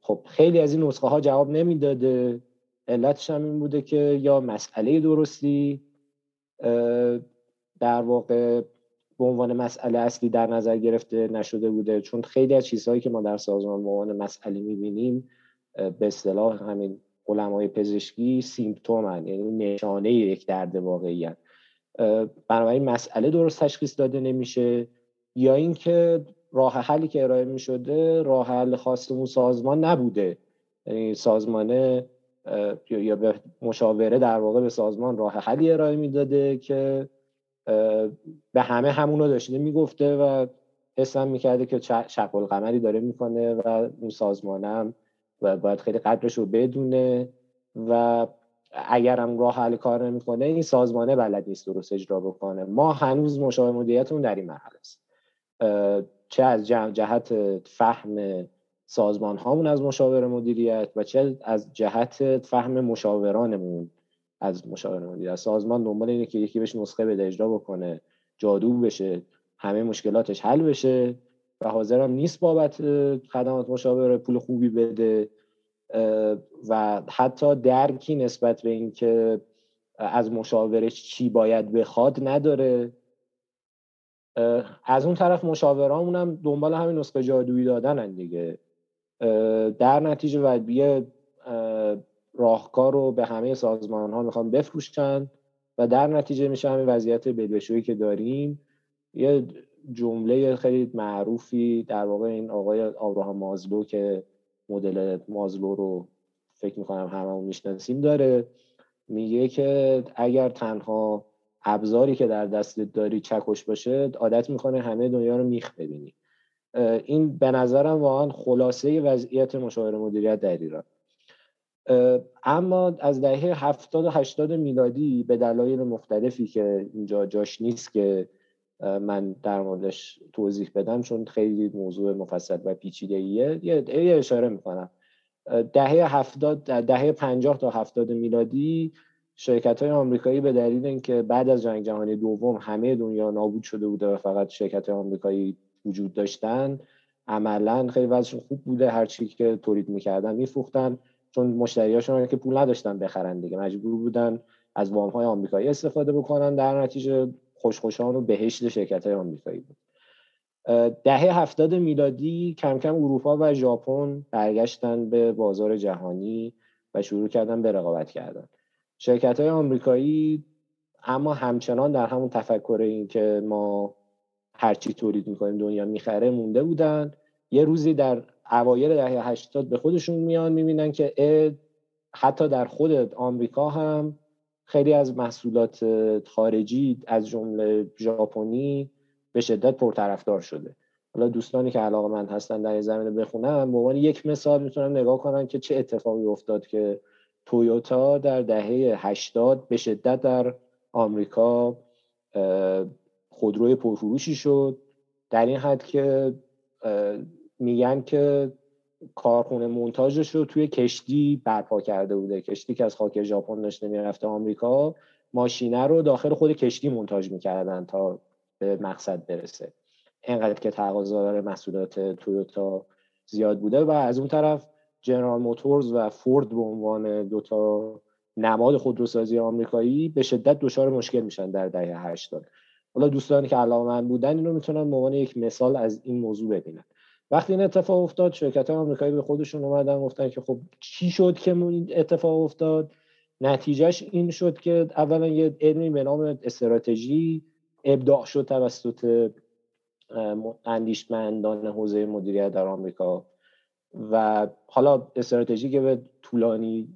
خب خیلی از این نسخه ها جواب نمی‌داده. علتش هم این بوده که یا مسئله درستی در واقع به عنوان مسئله اصلی در نظر گرفته نشده بوده. چون خیلی از چیزهایی که ما در سازمان به عنوان مسئله می‌بینیم به اصطلاح همین علمای پزشکی سیمپتومن یعنی نشانه یک درد واقعی بنابراین مسئله درست تشخیص داده نمیشه. یا اینکه راه حلی که ارائه می شده راه حل خاص اون سازمان نبوده. یعنی سازمانه یا به مشاوره در واقع به سازمان راه حلی ارائه می‌داده که به همه همونو داشته می‌گفته و حسم می‌کرده که شق القمری داره می‌کنه و اون سازمانم و باید خیلی قدرش رو بدونه و اگر هم راه حل کار نمی‌کنه این سازمانه بلد نیست درست اجرا بکنه. ما هنوز مشاور مدیریتمون در این مرحله است. چه از جهت فهم سازمان هامون از مشاور مدیریت و چه از جهت فهم مشاورانمون از مشاور مدیریت سازمان دنبال اینه که یکی بهش نسخه بده اجرا بکنه جادو بشه همه مشکلاتش حل بشه و حاضرم نیست بابت خدمات مشاور پول خوبی بده. و حتی درکی نسبت به اینکه از مشاورش چی باید بخواد نداره. از اون طرف مشاورامون هم دنبال همین نسخه جادویی دادن دیگه. در نتیجه باید راهکار رو به همه سازمان ها می‌خوان بفروشن و در نتیجه میشه همین وضعیت بدبشویی که داریم. یه جمله خیلی معروفی در واقع این آقای آبراهام مازلو که مدل مازلو رو فکر می‌کنم هممون می‌شناسیم داره. میگه که اگر تنها ابزاری که در دستت داری چکش باشه عادت می‌کنه همه دنیا رو میخ ببینی. این به نظرم واقعا خلاصه وضعیت مشاور مدیریت در ایران. اما از دهه 70 و 80 میلادی به دلایل مختلفی که اینجا جاش نیست که من در موردش توضیح بدم چون خیلی موضوع مفصل و پیچیده ایه یه اشاره می‌کنم. دهه 70 دهه 50 تا 70 میلادی شرکت های آمریکایی به دلیل اینکه بعد از جنگ جهانی دوم همه دنیا نابود شده بوده و فقط شرکت های آمریکایی وجود داشتن عملا خیلی وضعشون خوب بوده هر چی که تولید می‌کردن میفروختن. چون مشتریاشون که پول نداشتن بخرن دیگه مجبور بودن از وام های آمریکایی استفاده بکنن. در نتیجه خوشخوشان و بهشت شرکت های آمریکایی بود. دهه هفتاد میلادی کم کم اروپا و ژاپن برگشتن به بازار جهانی و شروع کردن به رقابت کردن. شرکت های آمریکایی اما همچنان در همون تفکر این که ما هرچی تولید می‌کنیم دنیا می‌خره مونده بودن. یه روزی در اوایل دهه هشتاد به خودشون میان می‌بینن که حتی در خود آمریکا هم خیلی از محصولات خارجی از جمله ژاپنی به شدت پرطرفدار شده. حالا دوستانی که علاقه من هستن در این زمینه بخونن به عنوان یک مثال می‌تونن نگاه کنن که چه اتفاقی افتاد که تویوتا در دهه 80 به شدت در آمریکا خودروی پرفروشی شد. در این حد که میگن که کارخونه مونتاژش رو توی کشتی برپا کرده بوده. کشتی که از خاک ژاپن داشته می‌رفته آمریکا ماشینه رو داخل خود کشتی مونتاژ می‌کردن تا به مقصد برسه. اینقدر که تقاضا داره محصولات تویوتا زیاد بوده و از اون طرف جنرال موتورز و فورد به عنوان دوتا نماد خودروسازی آمریکایی به شدت دچار مشکل میشن در دهه 80 حالا دوستانی که علاقه من بودن اینو می‌تونن به عنوان یک مثال از این موضوع ببینن. وقتی این اتفاق افتاد شرکت آمریکایی به خودشون اومدن گفتن که خب چی شد که این اتفاق افتاد؟ نتیجهش این شد که اولا یه علمی به نام استراتژی ابداع شد توسط اندیشمندان حوزه مدیریت در آمریکا و حالا استراتژی که به طولانی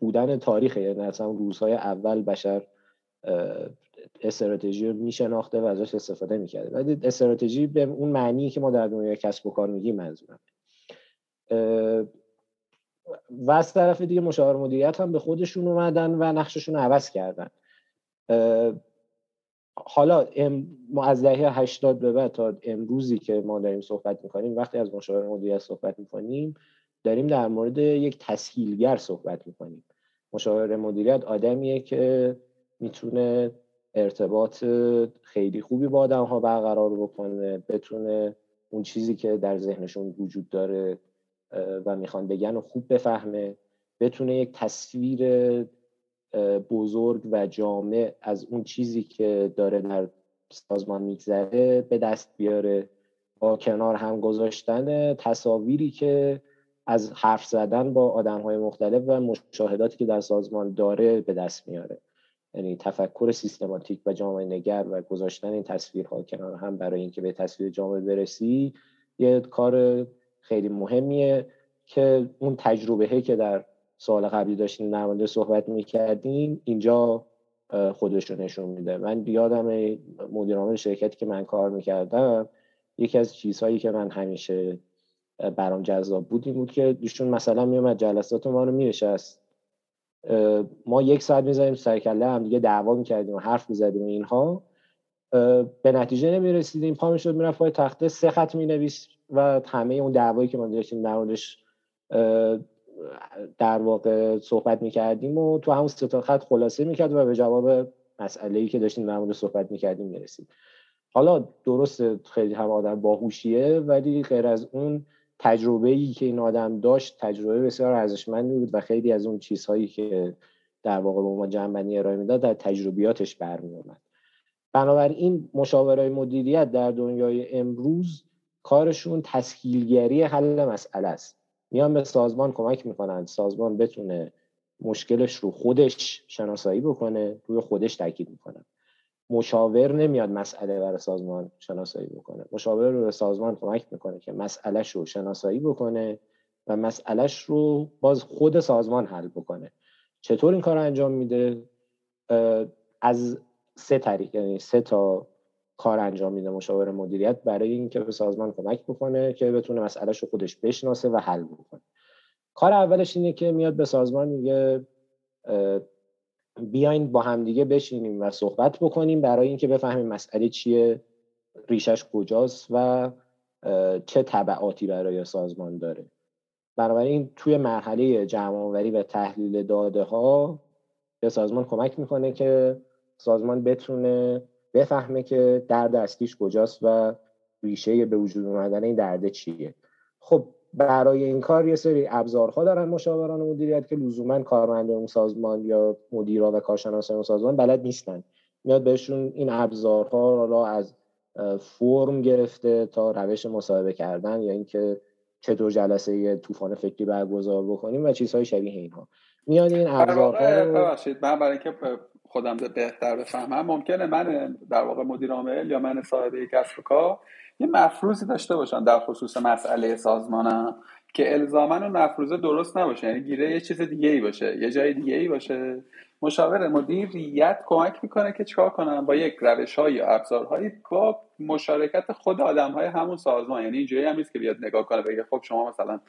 بودن تاریخ یعنی اصلا روزهای اول بشر استراتژی رو میشناخته و ازش استفاده می‌کرده. ولی استراتژی به اون معنی که ما در دنیا کسب و کار میگیم منظورم و از طرف دیگه مشاور مدیریت هم به خودشون اومدن و نقششون عوض کردن. حالا ما از دهه 80 به بعد تا امروزی که ما داریم صحبت می‌کنیم وقتی از مشاور مدیریت صحبت می‌کنیم داریم در مورد یک تسهیلگر صحبت می‌کنیم. مشاور مدیریت آدمیه که می‌تونه ارتباط خیلی خوبی با آدم ها برقرار بکنه بتونه اون چیزی که در ذهنشون وجود داره و می‌خوان بگن و خوب بفهمه بتونه یک تصویر بزرگ و جامع از اون چیزی که داره در سازمان میگذره به دست بیاره. با کنار هم گذاشتن تصاویری که از حرف زدن با آدم های مختلف و مشاهداتی که در سازمان داره به دست میاره. یعنی تفکر سیستماتیک و جامعه نگر و گذاشتن این تصویرها کنار هم برای اینکه به تصویر جامعه برسی یه کار خیلی مهمیه که اون تجربه که در سال قبلی داشتیم در صحبت می‌کردیم اینجا خودش رو نشون میده. من بیادم مدیرعامل شرکتی که من کار می‌کردم یکی از چیزهایی که من همیشه برام جذاب بود این بود که ایشون مثلا میومد جلسات ما رو مینشست. ما یک ساعت می‌زنیم سرکله هم دیگه دعوا می‌کردیم و حرف می‌زدیم اینها. به نتیجه نمی‌رسیدیم. پا می‌شد می‌رفت پای تخته سه خط مینویس و همه اون دعوایی که ما داشتیم موردش در واقع صحبت می‌کردیم و تو همون سه خط خلاصه می‌کرد و به جواب مسئله ای که داشتیم در صحبت می‌کردیم می‌رسید. حالا درست خیلی هم آدم باهوشیه ولی غیر از اون تجربه ای که این آدم داشت تجربه بسیار ارزشمندی بود و خیلی از اون چیزهایی که در واقع به ما جنبندی ارائه می‌داد در تجربیاتش برمی اومد بنابراین مشاورای مدیریت در دنیای امروز کارشون تسهیلگری حل مسئله است. میان به سازمان کمک می‌کنن سازمان بتونه مشکلش رو خودش شناسایی بکنه روی خودش تاکید می‌کنن مشاور نمیاد مسئله برای سازمان شناسایی بکنه. مشاور رو به سازمان کمک می‌کنه که مسئلهش رو شناسایی بکنه و مسئلهش رو باز خود سازمان حل بکنه. چطور این کار رو انجام میده؟ از سه طریق یعنی سه تا کار انجام میده مشاور مدیریت برای اینکه به سازمان کمک بکنه که بتونه مسئلهش رو خودش بشناسه و حل بکنه. کار اولش اینه که میاد به سازمان میگه بیاین با همدیگه بشینیم و صحبت بکنیم برای اینکه بفهمیم مسئله چیه ریشش کجاست و چه طبعاتی برای سازمان داره. بنابراین توی مرحله جمع و تحلیل داده ها به سازمان کمک می‌کنه که سازمان بتونه بفهمه که درد اصلیش کجاست و ریشه به وجود اومدن این درده چیه. خب برای این کار یه سری ابزارها دارن مشاوران مدیریت که لزوما کارمند اون سازمان یا مدیرا و کارشناسان اون سازمان بلد نیستن. میاد بهشون این ابزارها را از فرم گرفته تا روش مصاحبه کردن یا اینکه چطور جلسه یه طوفان فکری برگزار بکنیم و چیزهای شبیه اینها. میاد این ابزارها رو من برای اینکه خودم بهتر بفهمم. ممکنه من در واقع مدیر عامل یا من صاحب یک کسب کار یه مفروضی داشته باشن در خصوص مسئله سازمانم که الزاما اون مفروضه درست نباشه. یعنی گیره یه چیز دیگه ای باشه یه جای دیگه ای باشه. مشاور مدیریت کمک می‌کنه که چیکار کنم؟ با یک روش های یا ابزارهایی با مشارکت خود آدم های همون سازمان. یعنی اینجوری هم نیست که بیاد نگاه کنه بگه خب شما مثلا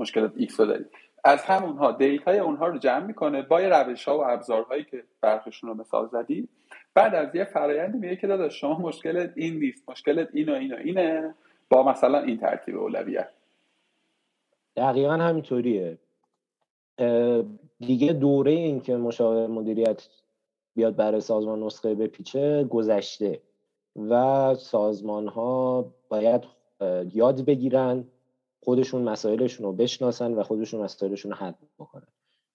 مشکلات X رو دارید از همونها data ی اونها رو جمع می‌کنه با روش ها و ابزارهایی که برخشون رو مثال زدی. بعد از یه فرایندی میگه که داداش شما مشکلت این نیست مشکلت این و این و اینه با مثلا این ترتیب اولویت. دقیقا همینطوریه. دیگه دوره این که مشاور مدیریت بیاد برای سازمان نسخه بپیچه گذشته و سازمان ها باید یاد بگیرن خودشون مسائلشون رو بشناسن و خودشون مسائلشون رو حل بکنن.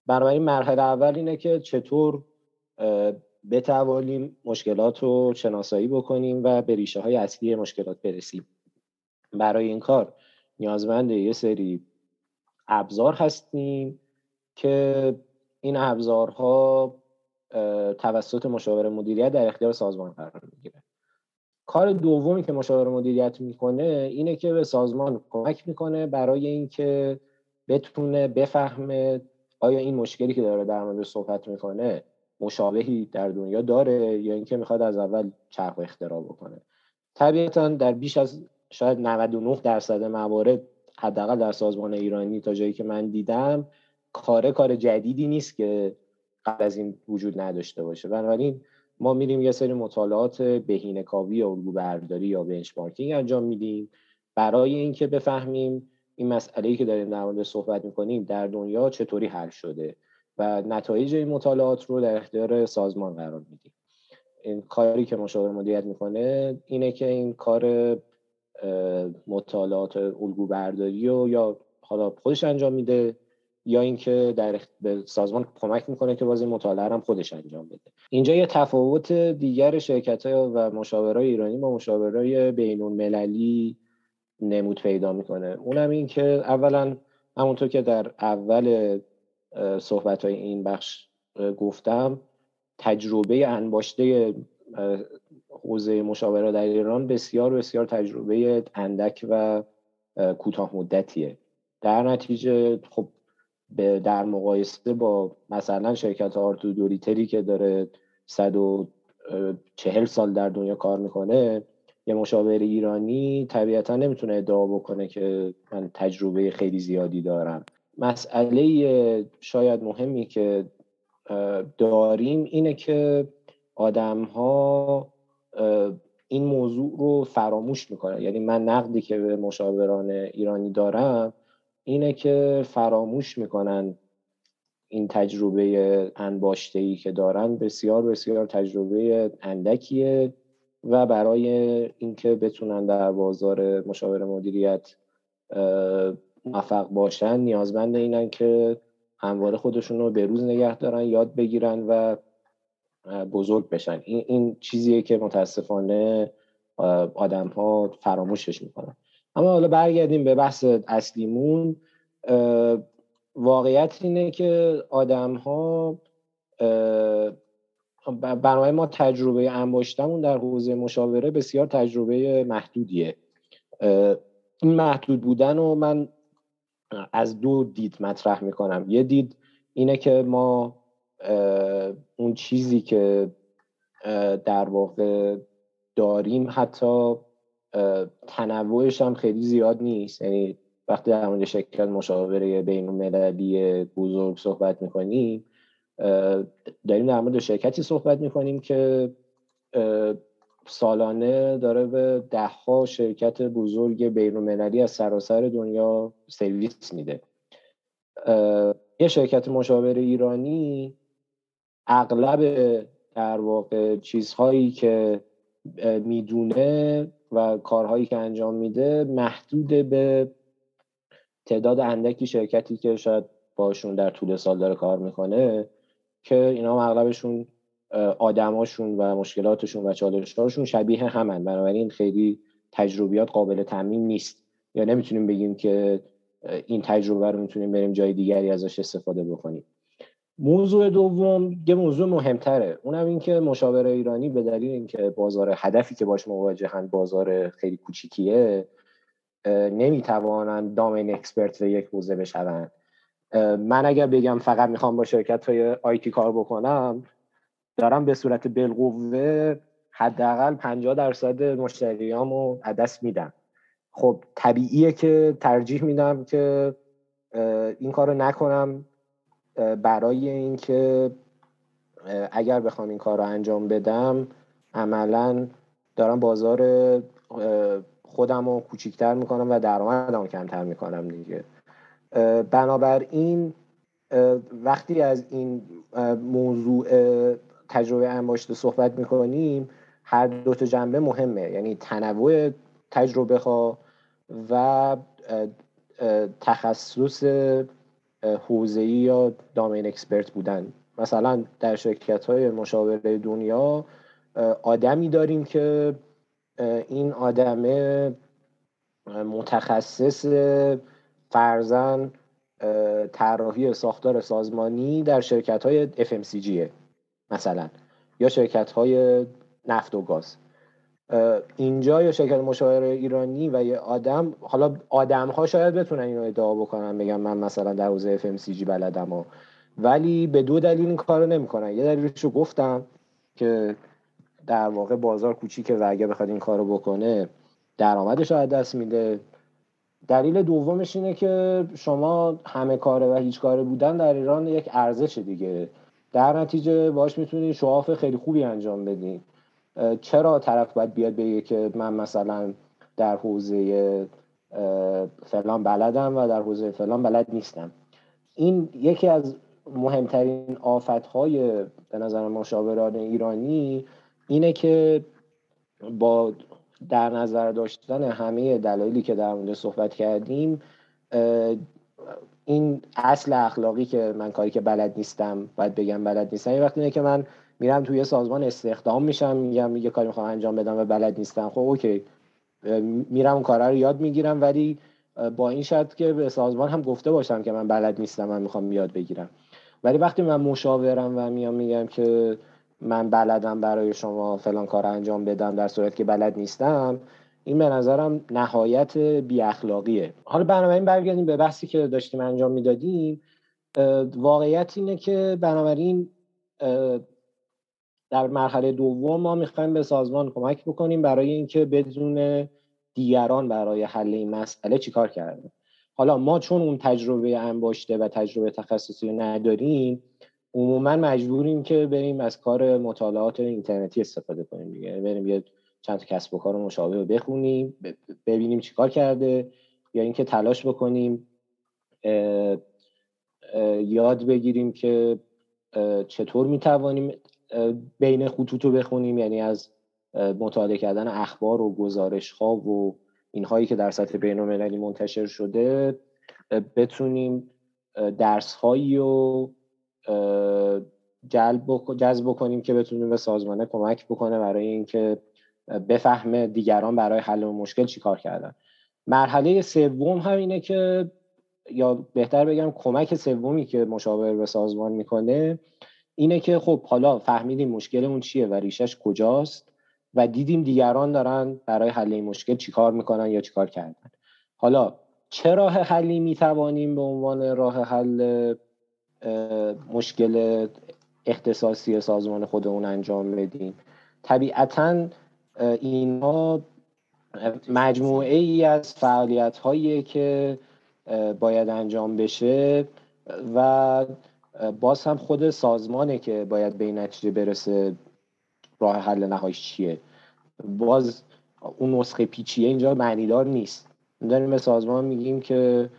بنابراین مرحله اول اینه که چطور بتوانیم مشکلات رو شناسایی بکنیم و به ریشه های اصلی مشکلات برسیم. برای این کار نیازمند یه سری ابزار هستیم که این ابزارها توسط مشاور مدیریت در اختیار سازمان قرار می‌گیره کار دومی که مشاور مدیریت می‌کنه اینه که به سازمان کمک می‌کنه برای اینکه بتونه بفهمه آیا این مشکلی که داره در مورد صحبت می‌کنه مشابهی در دنیا داره یا اینکه می‌خواد از اول چرخ اختراع بکنه. طبیعتا در بیش از شاید 99 درصد موارد حداقل در سازمان ایرانی تا جایی که من دیدم کار کار جدیدی نیست که قبل از این وجود نداشته باشه. بنابراین ما میریم یه سری مطالعات بهینه کاوی یا الگو برداری یا بنچمارکینگ انجام میدیم. برای اینکه بفهمیم این مسئله که داریم در مورد صحبت می‌کنیم در دنیا چطوری حل شده و نتایج این مطالعات رو در اختیار سازمان قرار میدیم. این کاری که مشاور مدیریت می‌کنه اینه که این کار مطالعات الگو برداری و یا حالا خودش انجام میده. یا اینکه در به سازمان کمک می‌کنه که باز این مطالعه هم خودش انجام بده. اینجا یه تفاوت دیگر شرکت ها و مشاورای ایرانی با مشاورای بین المللی نمود پیدا می‌کنه. اونم این که اولا همونطور که در اول صحبت های این بخش گفتم تجربه انباشته حوزه مشاوره در ایران بسیار بسیار تجربه اندک و کوتاه مدتیه در نتیجه خب در مقایسه با مثلا شرکت آرتو دوریتری که داره 140 سال در دنیا کار می‌کنه یه مشاور ایرانی طبیعتا نمی‌تونه ادعا بکنه که من تجربه خیلی زیادی دارم. مسئله شاید مهمی که داریم اینه که آدم ها این موضوع رو فراموش می‌کنن. یعنی من نقدی که به مشاوران ایرانی دارم اینه که فراموش می‌کنن این تجربه انباشته ای که دارن. بسیار بسیار تجربه اندکیه و برای اینکه بتونن در بازار مشاور مدیریت موفق باشن نیازمند اینن که همواره خودشون رو به روز نگه دارن یاد بگیرن و بزرگ بشن. این, این چیزیه که متاسفانه آدم ها فراموشش می‌کنن. اما حالا برگردیم به بحث اصلیمون واقعیت اینه که آدم ها برای ما تجربه انباشتمون در حوزه مشاوره بسیار تجربه محدودیه. این محدود بودن رو من از دو دید مطرح می‌کنم. یه دید اینه که ما اون چیزی که در واقع داریم حتی تنوعش هم خیلی زیاد نیست. یعنی وقتی در مورد شرکت مشاوره بین المللی بزرگ صحبت می‌کنیم داریم در مورد شرکتی صحبت می‌کنیم که سالانه داره به دهها شرکت بزرگ بین المللی از سراسر دنیا سرویس میده. یه شرکت مشاور ایرانی اغلب در واقع چیزهایی که می‌دونه و کارهایی که انجام میده محدود به تعداد اندکی شرکتی که شاید باشون در طول سال داره کار می‌کنه که اینا اغلبشون آدماشون و مشکلاتشون و چالشهاشون شبیه همن. بنابراین خیلی تجربیات قابل تعمین نیست. یا نمی‌تونیم بگیم که این تجربه رو می‌تونیم بریم جای دیگری ازش استفاده بکنیم. موضوع دوم یه موضوع مهمتره. اونم این که مشاور ایرانی به دلیل اینکه بازار هدفی که باش مواجهن بازار خیلی کوچیکیه نمی‌توانند دامین اکسپرت به یک حوزه بشوند من اگر بگم فقط می‌خوام با شرکت های آیتی کار بکنم دارم به صورت بالقوه حداقل 50 درصد مشتریامو دست میدم. خب طبیعیه که ترجیح میدم که این کارو نکنم. برای اینکه اگر بخوام این کار رو انجام بدم عملا دارم بازار خودم رو کوچیکتر می‌کنم و درآمدم کمتر می‌کنم دیگه. بنابراین وقتی از این موضوع تجربه انباشته صحبت می‌کنیم هر دو تا جنبه مهمه. یعنی تنوع تجربه ها و تخصص حوزه‌ای یا دامین اکسپرت بودن. مثلا در شرکت های مشاوره دنیا آدمی داریم که این آدم متخصص فرزن طراحی ساختار سازمانی در شرکت های FMCG مثلا یا شرکت های نفت و گاز. اینجا یا شرکت مشاوره ایرانی و یه آدم حالا آدم ها شاید بتونن اینو ادعا بکنن بگم من مثلا در حوزه FMCG بلدم و ولی به دو دلیل این کارو نمی‌کنن. یه دلیلش رو گفتم که در واقع بازار کوچیکه و اگه بخواد این کارو بکنه درآمدش از دست میده. دلیل دومش اینه که شما همه کاره و هیچ کاره بودن در ایران یک ارزش دیگه. در نتیجه باش می‌تونید شعاف خیلی خوبی انجام بدین چرا طرف باید بیاد بگه که من مثلا در حوزه فلان بلدم و در حوزه فلان بلد نیستم. این یکی از مهمترین آفتهای به نظر مشاوران ایرانی اینه که با در نظر داشتن همه دلایلی که در مورد صحبت کردیم این اصل اخلاقی که من کاری که بلد نیستم باید بگم بلد نیستم. این وقتی اینه که من میرم توی سازمان استخدام میشم میگم یه کاری می‌خوام انجام بدم و بلد نیستم خب اوکی. میرم اون کارا رو یاد می‌گیرم ولی با این شرط که به سازمان هم گفته باشم که من بلد نیستم من می‌خوام یاد بگیرم. ولی وقتی من مشاورم و میام میگم که من بلدم برای شما فلان کار انجام بدم در صورت که بلد نیستم این به نظرم نهایت بی اخلاقیه حالا بنابراین برگردیم به بحثی که داشتیم انجام می‌دادیم. واقعیت اینه که بنابراین در مرحله دوم ما می‌خوایم به سازمان کمک بکنیم برای اینکه بدون دیگران برای حل این مسئله چیکار کرده حالا ما چون اون تجربه انباشته و تجربه تخصصی نداریم عموما مجبوریم که بریم از کار مطالعات اینترنتی استفاده کنیم دیگه. بریم یه چند تا کسب و کار مشابه رو بخونیم ببینیم چیکار کرده یا اینکه تلاش بکنیم یاد بگیریم که چطور می‌توانیم بین خطوط رو بخونیم یعنی از مطالعه کردن اخبار و گزارش ها و اینهایی که در سطح بین المللی منتشر شده بتونیم درس هایی رو جذب کنیم که بتونیم به سازمانه کمک بکنه برای اینکه بفهمه دیگران برای حل مشکل چیکار کردن. مرحله سوم هم اینه که یا بهتر بگم کمک سومی که مشاور به سازمان می‌کنه اینه که خب حالا فهمیدیم مشکلمون چیه و ریشش کجاست و دیدیم دیگران دارن برای حل این مشکل چیکار می‌کنن یا چیکار کردن. حالا چه راه حلی می‌توانیم به عنوان راه حل مشکل اختصاصی سازمان خودمون انجام بدیم؟ طبیعتا اینها مجموعه ای از فعالیت هایی که باید انجام بشه و باز هم خود سازمانه که باید به این نتیجه برسه راه حل نهاییش چیه؟ باز اون نسخه پیچیه اینجا معنیدار نیست. داریم به سازمان میگیم که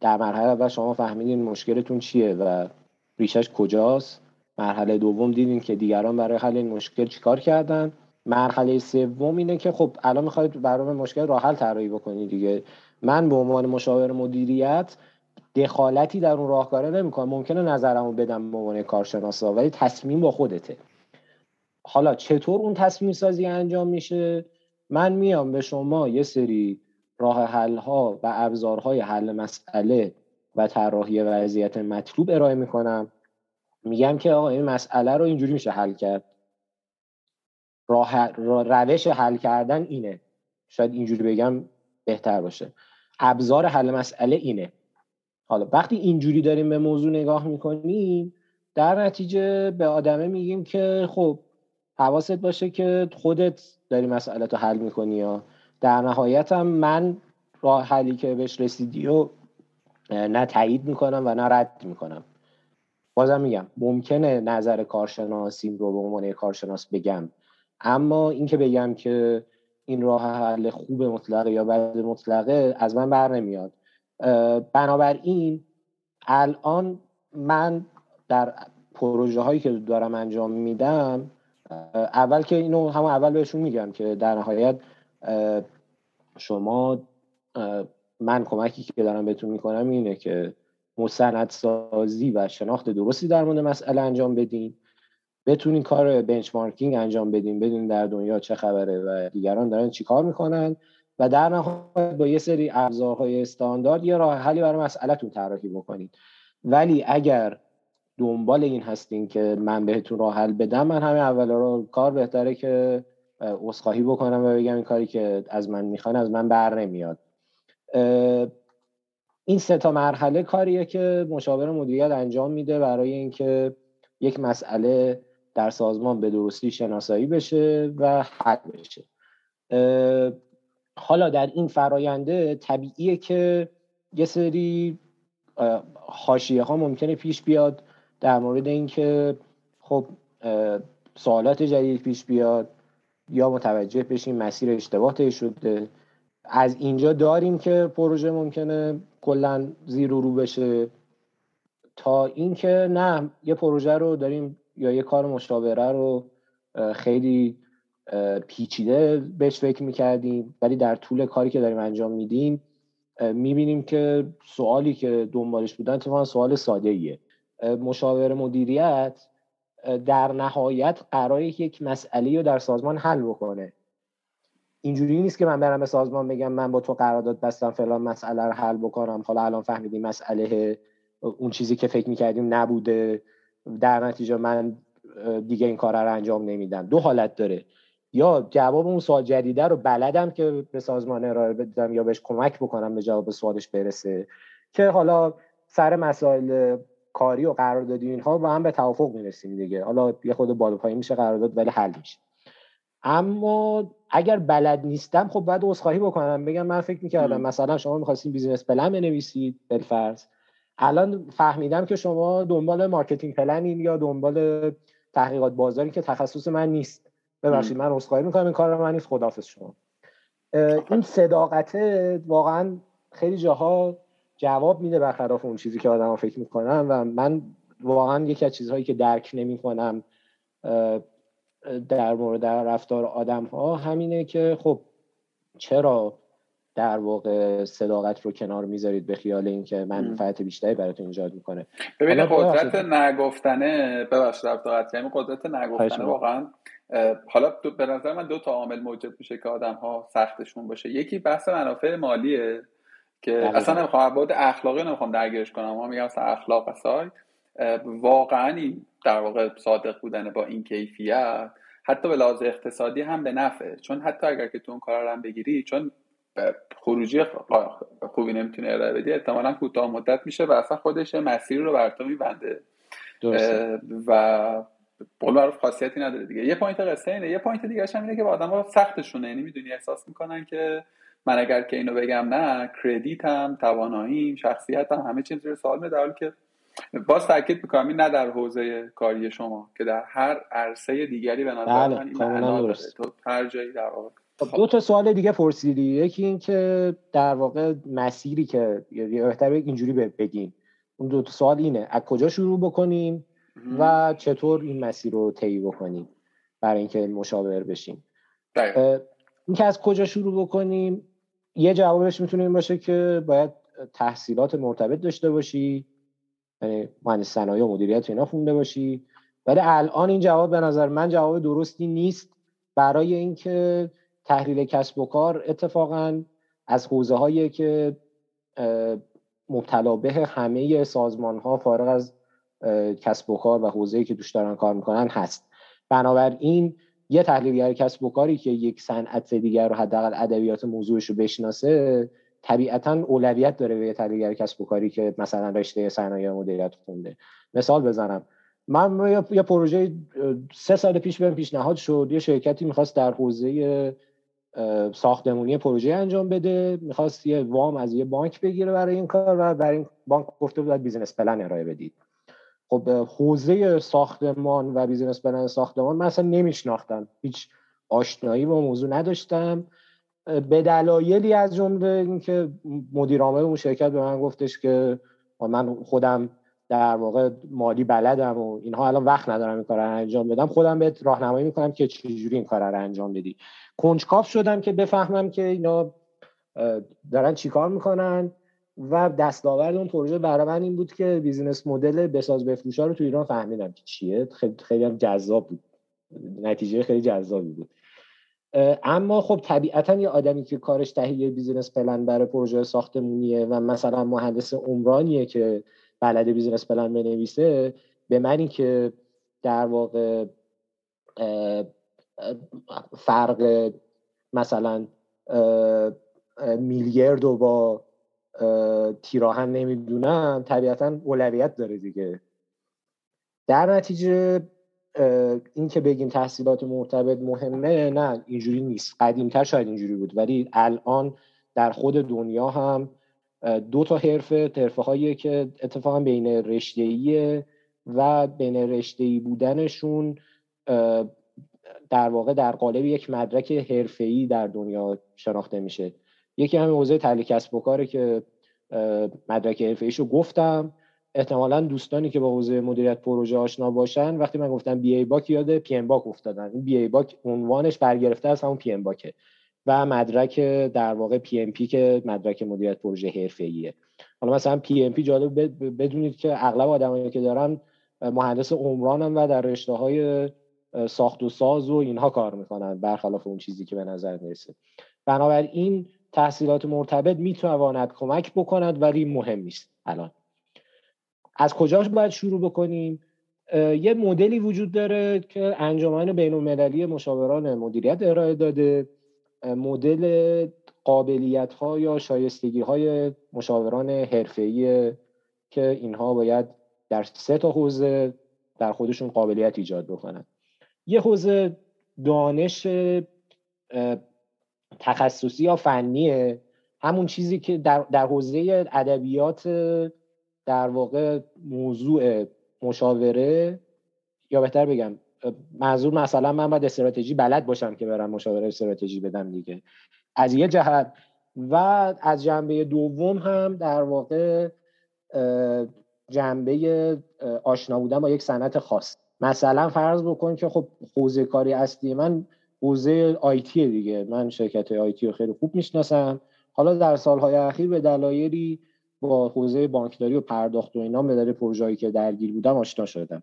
در مرحله اول شما فهمیدین مشکلتون چیه و ریشش کجاست. مرحله دوم دیدین که دیگران برای حل این مشکل چیکار کردن. مرحله سوم اینه که خب الان می‌خواید برای مشکل راه حل طراحی بکنید دیگه. من به عنوان مشاور مدیریت دخالتی در اون راهکاره نمی‌کنم ممکنه نظرمو بدم به عنوان کارشناسا ولی تصمیم با خودته. حالا چطور اون تصمیم سازی انجام میشه؟ من میام به شما یه سری راه حل ها و ابزارهای حل مسئله و طراحی وضعیت مطلوب ارائه می‌کنم. میگم که آقا این مسئله رو اینجوری میشه حل کرد. راه روش حل کردن اینه. شاید اینجوری بگم بهتر باشه. ابزار حل مسئله اینه. حالا وقتی اینجوری داریم به موضوع نگاه می‌کنیم در نتیجه به آدمه میگیم که خب حواست باشه که خودت داری مسئله رو حل می‌کنی یا در نهایت هم من راه حلی که بهش رسیدی و نه تایید می‌کنم و نه رد می‌کنم. بازم میگم ممکنه نظر کارشناسیم رو به عنوان کارشناس بگم. اما اینکه بگم که این راه حل خوب مطلقه یا بد مطلقه از من بر نمیاد. بنابراین الان من در پروژه هایی که دارم انجام میدم اول که اینو هم اول بهشون میگم که در نهایت شما من کمکی که دارم بهتون می‌کنم اینه که مستندسازی و شناخت درستی در مورد مسئله انجام بدین. بتونین کار بنچمارکینگ انجام بدین بدون در دنیا چه خبره و دیگران دارن چی کار می‌کنن. و در نهایت با یه سری ابزارهای استاندارد یه راه حلی برای مسئلهتون طراحی بکنید. ولی اگر دنبال این هستین که من بهتون راه حل بدم من همین اول رو کار بهتره که عذرخواهی بکنم و بگم این کاری که از من می‌خوان از من بر نمیاد. این سه تا مرحله کاریه که مشاور مدیریت انجام میده برای اینکه یک مسئله در سازمان به درستی شناسایی بشه و حل بشه. حالا در این فراینده طبیعیه که یه سری حاشیه ها ممکنه پیش بیاد در مورد اینکه خب سوالات جدید پیش بیاد یا متوجه بشیم مسیر اشتباه طی شده. از اینجا داریم که پروژه ممکنه کلا زیر و رو بشه. تا اینکه نه یه پروژه رو داریم یا یه کار مشاوره رو خیلی پیچیده بهش فکر می‌کردیم ولی در طول کاری که داریم انجام میدیم می‌بینیم که سوالی که دنبالش بودن اتفاقا سوال ساده ایه مشاور مدیریت در نهایت قرار یک مسئله رو در سازمان حل بکنه. اینجوری نیست که من برم به سازمان بگم من با تو قرارداد بستم فلان مسئله رو حل بکنم. حالا الان فهمیدیم مسئله اون چیزی که فکر می‌کردیم نبوده. در نتیجه من دیگه این کار رو انجام نمیدم. دو حالت داره. یا جواب اون سوال جدیده رو بلدم که به سازمان ارائه بدم یا بهش کمک بکنم به جواب سوالش برسه. که حالا سر مسائل کاری و قراردادی اینها با هم به توافق می‌رسیم دیگه. حالا یه خود بالا پایین میشه قرارداد ولی حل میشه. اما اگر بلد نیستم خب باید عذرخواهی بکنم. بگم من فکر می‌کردم مثلا شما می‌خواستین بیزینس پلن بنویسید بالفرض الان فهمیدم که شما دنبال marketing plan این یا دنبال تحقیقات بازاری که تخصص من نیست. ببخشید من عذرخواهی می‌کنم. این کار من نیست شما. این صداقت واقعا خیلی جاها جواب میده برخلاف اون چیزی که آدم فکر می‌کنم و من واقعا یکی از چیزهایی که درک نمی‌کنم در مورد رفتار آدم ها همینه که خب چرا در واقع صداقت رو کنار می‌ذارید به خیال اینکه منفعت بیشتری براتون ایجاد می‌کنه؟ ببینید قدرت نگفتنه ببخشید رفت یعنی قدرت نگفتنه واقعا حالا به نظر من دو تا عامل موجب میشه که آدم ها سختشون باشه. یکی بحث منافع مالیه که اصلا نمی‌خوام بود اخلاقی نمی‌خوام درگیرش کنم ما میگم اصلا اخلاق اصلا واقعا در واقع صادق بودن با این کیفیت حتی به لحاظ اقتصادی هم به نفعه. چون حتی اگر که تو اون کار هم بگیری چون خروجی خوبی نمی‌تونه ارائه بدی احتمالا کوتاه مدت میشه و اصلا خودش مسیر رو بر تو میبنده. به قول معروف خاصیتی نداره دیگه. یه point قصه اینه. یه point دیگه هم اینه که با آدم ها سختشونه. یعنی می‌دونی احساس می‌کنن که من اگر که اینو بگم نه credit م تواناییم شخصیتم همه چیز زیر سوال در حالی که باز تاکید می‌کنم این نه در حوزه کاری شما که در هر عرصه دیگری به نظر بله، من تو هر جایی در واقع. خب، دو تا سوال دیگه پرسیدی. یکی این که در واقع مسیری که یا بهتر اینجوری بگیم اون دو تا سوال اینه. از کجا شروع بکنیم؟ و چطور این مسیر رو طی بکنیم برای اینکه مشاور بشیم. این که از کجا شروع بکنیم یه جوابش می‌تونه این باشه که باید تحصیلات مرتبط داشته باشی یعنی مهندس صنایع و مدیریت اینا خونده باشی. ولی الان این جواب به نظر من جواب درستی نیست برای اینکه تحلیل کسب و کار اتفاقا از حوزه هایی که مبتلا به همه سازمان ها فارغ از کسب و کار و حوزه‌ای که دوست دارن کار می‌کنن هست. بنابراین یه تحلیلگر کسب و کاری که یک صنعت دیگر رو حداقل ادبیات موضوعش رو بشناسه طبیعتا اولویت داره به یه تحلیلگر کسب و کاری که مثلا رشته صنایع مدیریت خونده. مثال بزنم. من یه پروژه سه سال پیش بهم پیشنهاد شد یه شرکتی می‌خواست در حوزه ساختمونی پروژه انجام بده می‌خواست یه وام از یه بانک بگیره برای این کار و برای این بانک گفته بود business plan ارائه بدید. خب حوزه ساختمان و business plan ساختمان من اصلا نمیشناختم. هیچ آشنایی با موضوع نداشتم. به دلایلی از جمله اینکه مدیر عامل اون شرکت به من گفتش که من خودم در واقع مالی بلدم و اینها الان وقت ندارم این کار رو انجام بدم. خودم بهت راهنمایی می‌کنم که چجوری این کار رو انجام بدی. کنجکاف شدم که بفهمم که اینا دارن چیکار می‌کنن. و دستاورد اون پروژه برای من این بود که بیزینس مدل بساز بفروشا رو تو ایران فهمیدم که چیه. خیلی خیلی هم جذاب بود. نتیجه خیلی جذابی بود. اما خب طبیعتا یه آدمی که کارش تهیه business plan برای پروژه ساختمونیه و مثلا مهندس عمرانیه که بلده business plan بنویسه به منی که در واقع فرق مثلا میلگرد و با تیرآهن نمی‌دونم طبیعتا اولویت داره دیگه. در نتیجه این که بگیم تحصیلات مرتبط مهمه نه اینجوری نیست. قدیمتر شاید اینجوری بود. ولی الان در خود دنیا هم دو تا حرفه حرفه هایی که اتفاقا بین رشته و بین رشته بودنشون در واقع در قالب یک مدرک حرفه‌ای در دنیا شناخته میشه. یکی همین حوزه تحلیل کسب و کاره که مدرک حرفه‌ایشو گفتم. احتمالا دوستانی که با حوزه مدیریت پروژه آشنا باشن وقتی من گفتم بی ای باک یاد پی ام باک افتادن. این BABOK عنوانش برگرفته از همون PMBOK ه و مدرک در واقع PMP که مدرک مدیریت پروژه حرفه‌ایه. حالا مثلا PMP جالب بدونید که اغلب آدمایی که دارن مهندس عمرانن و در رشته های ساخت و ساز و اینها کار می‌کنن برخلاف اون چیزی که به نظر می‌رسه. بنابراین تحصیلات مرتبط می‌تواند کمک بکند ولی مهم نیست الان. از کجاش باید شروع بکنیم؟ یه مدلی وجود داره که انجمن بین المللی مشاوران مدیریت ارائه داده. مدل قابلیت ها یا شایستگی های مشاوران حرفه‌ای که اینها باید در سه تا حوزه در خودشون قابلیت ایجاد بکنن. یه حوزه دانش تخصصی یا فنیه. همون چیزی که در, در حوزه ادبیات در واقع موضوع مشاوره یا بهتر بگم منظور مثلا من باید استراتژی بلد باشم که برم مشاوره استراتژی بدم دیگه. از یه جهت. و از جنبه دوم هم در واقع جنبه آشنا بودن با یک صنعت خاص. مثلا فرض بکن که خب حوزه کاری اصلی من حوزه آیتی دیگه. من شرکت آیتی رو خیلی خوب می‌شناسم. حالا در سالهای اخیر به دلایلی با حوزه بانکداری و پرداخت و اینا به پروژه‌ای که درگیر بودم آشنا شدم.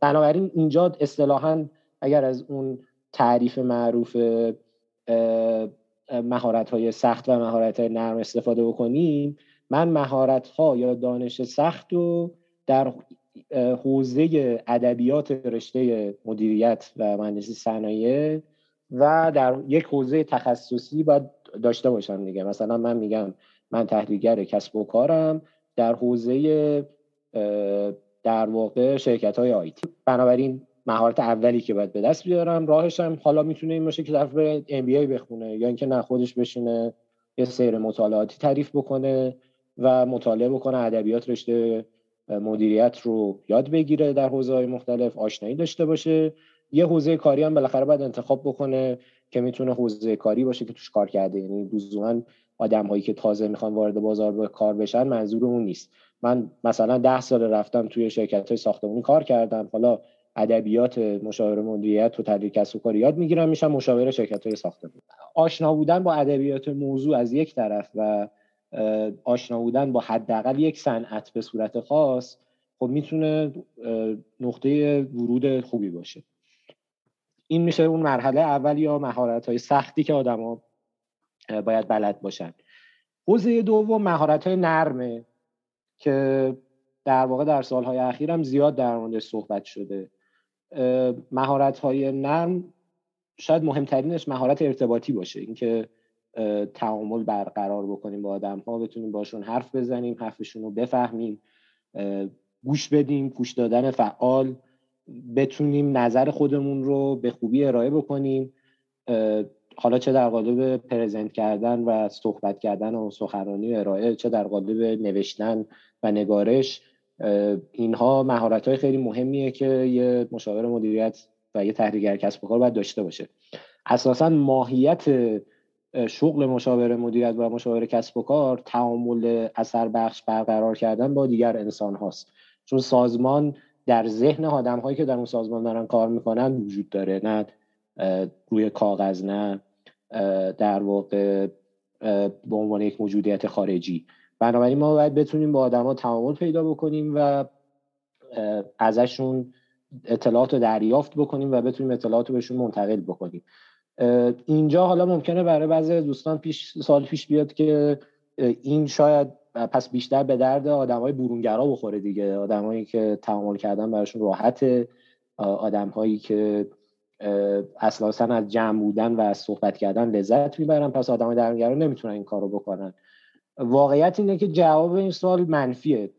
بنابراین اینجا اصطلاحا اگر از اون تعریف معروف مهارت های سخت و مهارت های نرم استفاده بکنیم من مهارت ها یا دانش سخت و در حوزه ادبیات رشته مدیریت و مهندسی صنایع و در یک حوزه تخصصی باید داشته باشم دیگه. مثلا من میگم من تحلیلگر کسب و کارم در حوزه در واقع شرکت های آیتی بنابراین مهارت اولی که باید به دست بیارم راهش هم حالا می‌تونه این باشه که طرف بره ام بخونه یا اینکه نه خودش بشینه یه سیر مطالعاتی تعریف بکنه و مطالعه بکنه ادبیات رشته مدیریت رو یاد بگیره در حوزه های مختلف آشنایی داشته باشه. یه حوزه کاری هم بالاخره باید انتخاب بکنه که می‌تونه حوزه کاری باشه که توش کار کرده. یعنی لزوما آدم هایی که تازه می‌خوان وارد بازار به کار بشن منظور اون نیست. من مثلا ده سال رفتم توی شرکت های ساختمانی کار کردم. حالا ادبیات مشاور مدیریت و تدریس کسب و کار یاد می‌گیرم میشم مشاور شرکت های ساختمانی. آشنا بودن با ادبیات موضوع از یک طرف و آشنا بودن با حداقل یک صنعت به صورت خاص خب می‌تونه نقطه ورود خوبی باشه. این میشه اون مرحله اول یا مهارت های سختی که آدما باید بلد باشن. حوزه دوم مهارت های نرمه که در واقع در سالهای اخیرم زیاد در موردش صحبت شده. مهارت های نرم شاید مهمترینش مهارت ارتباطی باشه. اینکه تعامل برقرار بکنیم با آدم ها بتونیم باشون حرف بزنیم حرفشون رو بفهمیم گوش بدیم گوش دادن فعال بتونیم نظر خودمون رو به خوبی ارائه بکنیم. حالا چه در قالب پرزنت کردن و صحبت کردن و سخنرانی و ارائه چه در قالب نوشتن و نگارش اینها مهارت های خیلی مهمیه که یه مشاور مدیریت و یه تحریگر کسب و کار باید داشته باشه. اساسا ماهیت شغل مشاور مدیریت و مشاور کسب و کار تعامل اثر بخش برقرار کردن با دیگر انسان هاست. چون سازمان در ذهن آدم هایی که در اون سازمان دارن کار می‌کنن وجود داره نه روی کاغذ نه در واقع به عنوان یک موجودیت خارجی. بنابراین ما باید بتونیم با آدما تعامل پیدا بکنیم و ازشون اطلاعات رو دریافت بکنیم و بتونیم اطلاعات رو بهشون منتقل بکنیم. اینجا حالا ممکنه برای بعضی دوستان پیش سال پیش بیاد که این شاید پس بیشتر به درد های برونگرا بخوره دیگه. آدمایی که تعامل کردن براشون راحته. آدمهایی که اساسا از جمع بودن و از صحبت کردن لذت می‌برن. پس آدمای درونگرا نمی‌تونن این کارو بکنن. واقعیت اینه که جواب این سوال منفیه.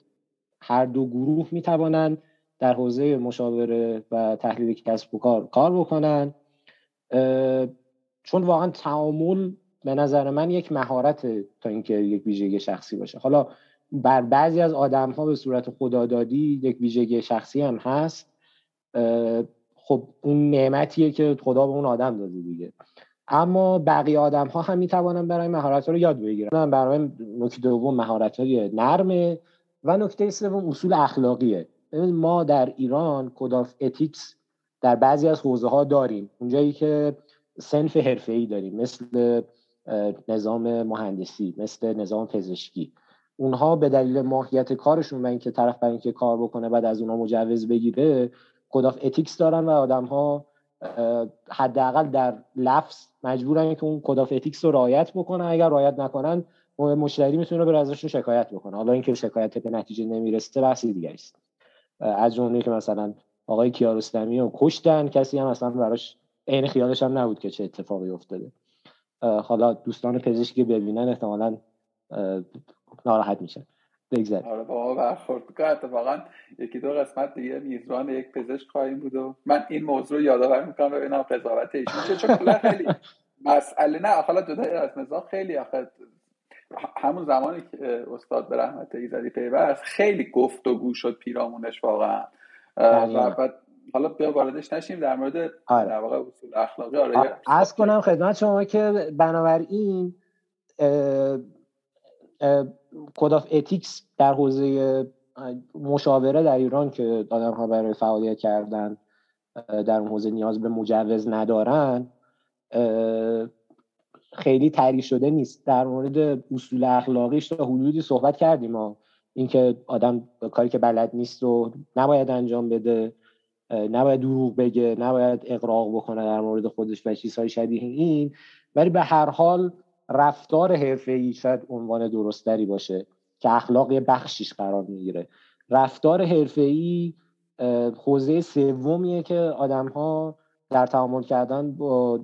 هر دو گروه می‌توانند در حوزه مشاوره و تحلیل کسب و کار کار بکنن. چون واقعا تعامل به نظر من یک مهارت تا اینکه یک ویژگی شخصی باشه. حالا بر بعضی از آدم ها به صورت خدادادی یک ویژگی شخصی هم هست. خب اون نعمتیه که خدا به اون آدم داده دیگه. اما بقیه آدم ها هم می‌توانن برای مهارت ها رو یاد بگیرن. برای نکته دوم مهارت های نرمه و نکته سوم اصول اخلاقیه. ما در ایران کد اتیکس در بعضی از حوزه ها داریم. اونجایی که سنف ای داریم مثل نظام مهندسی مثل نظام پزشکی. اونها به دلیل ماهیت کارشون و اینکه طرف برای اینکه کار بکنه بعد از اونها مجوز بگیره code of ethics دارن و آدم ها حداقل در لفظ مجبورن که اون code of ethics رو رعایت بکنن. اگر رعایت نکنن مشتری می‌تونه به ازشون شکایت بکنه. حالا اینکه شکایت به نتیجه نمی‌رسه بحثی دیگه است. از جمله که مثلا آقای کیارستمی رو کشتن. کسی هم اصلا براش عین خیالش هم نبود که چه اتفاقی افتاده. حالا دوستان پزشکی ببینن احتمالا ناراحت میشن. بگذاریم. آره با برخورد اتفاقا یکی دو قسمت دیگه میزبان یک پزشک خواهیم بود و من این موضوع یادآور می‌کنم. ببینم قضاوت ایشون چه چون خیلی مسئله نه. حالا جدای از مزاح خیلی آخه همون زمانی که استاد به رحمت ایزدی پیوست خیلی گفتگو شد پیرامونش واقعا. و حالا بیا واردش نشیم در مورد آره. در واقع اصول اخلاقی. آره از کنم خدمت شما که بنابراین code of ethics در حوزه مشاوره در ایران که آدم ها برای فعالیت کردن در اون حوزه نیاز به مجوز ندارن خیلی تعریف شده نیست. در مورد اصول اخلاقیش تا حدودی صحبت کردیم. ما اینکه آدم کاری که بلد نیست و نباید انجام بده نباید دروغ بگه نباید اغراق بکنه در مورد خودش و چیزهای شبیه این. ولی به هر حال رفتار ای شاید عنوان درستری باشه که اخلاق یه بخشیش قرار می‌گیره. رفتار ای حوزه سومیه که آدم ها در تعامل کردن با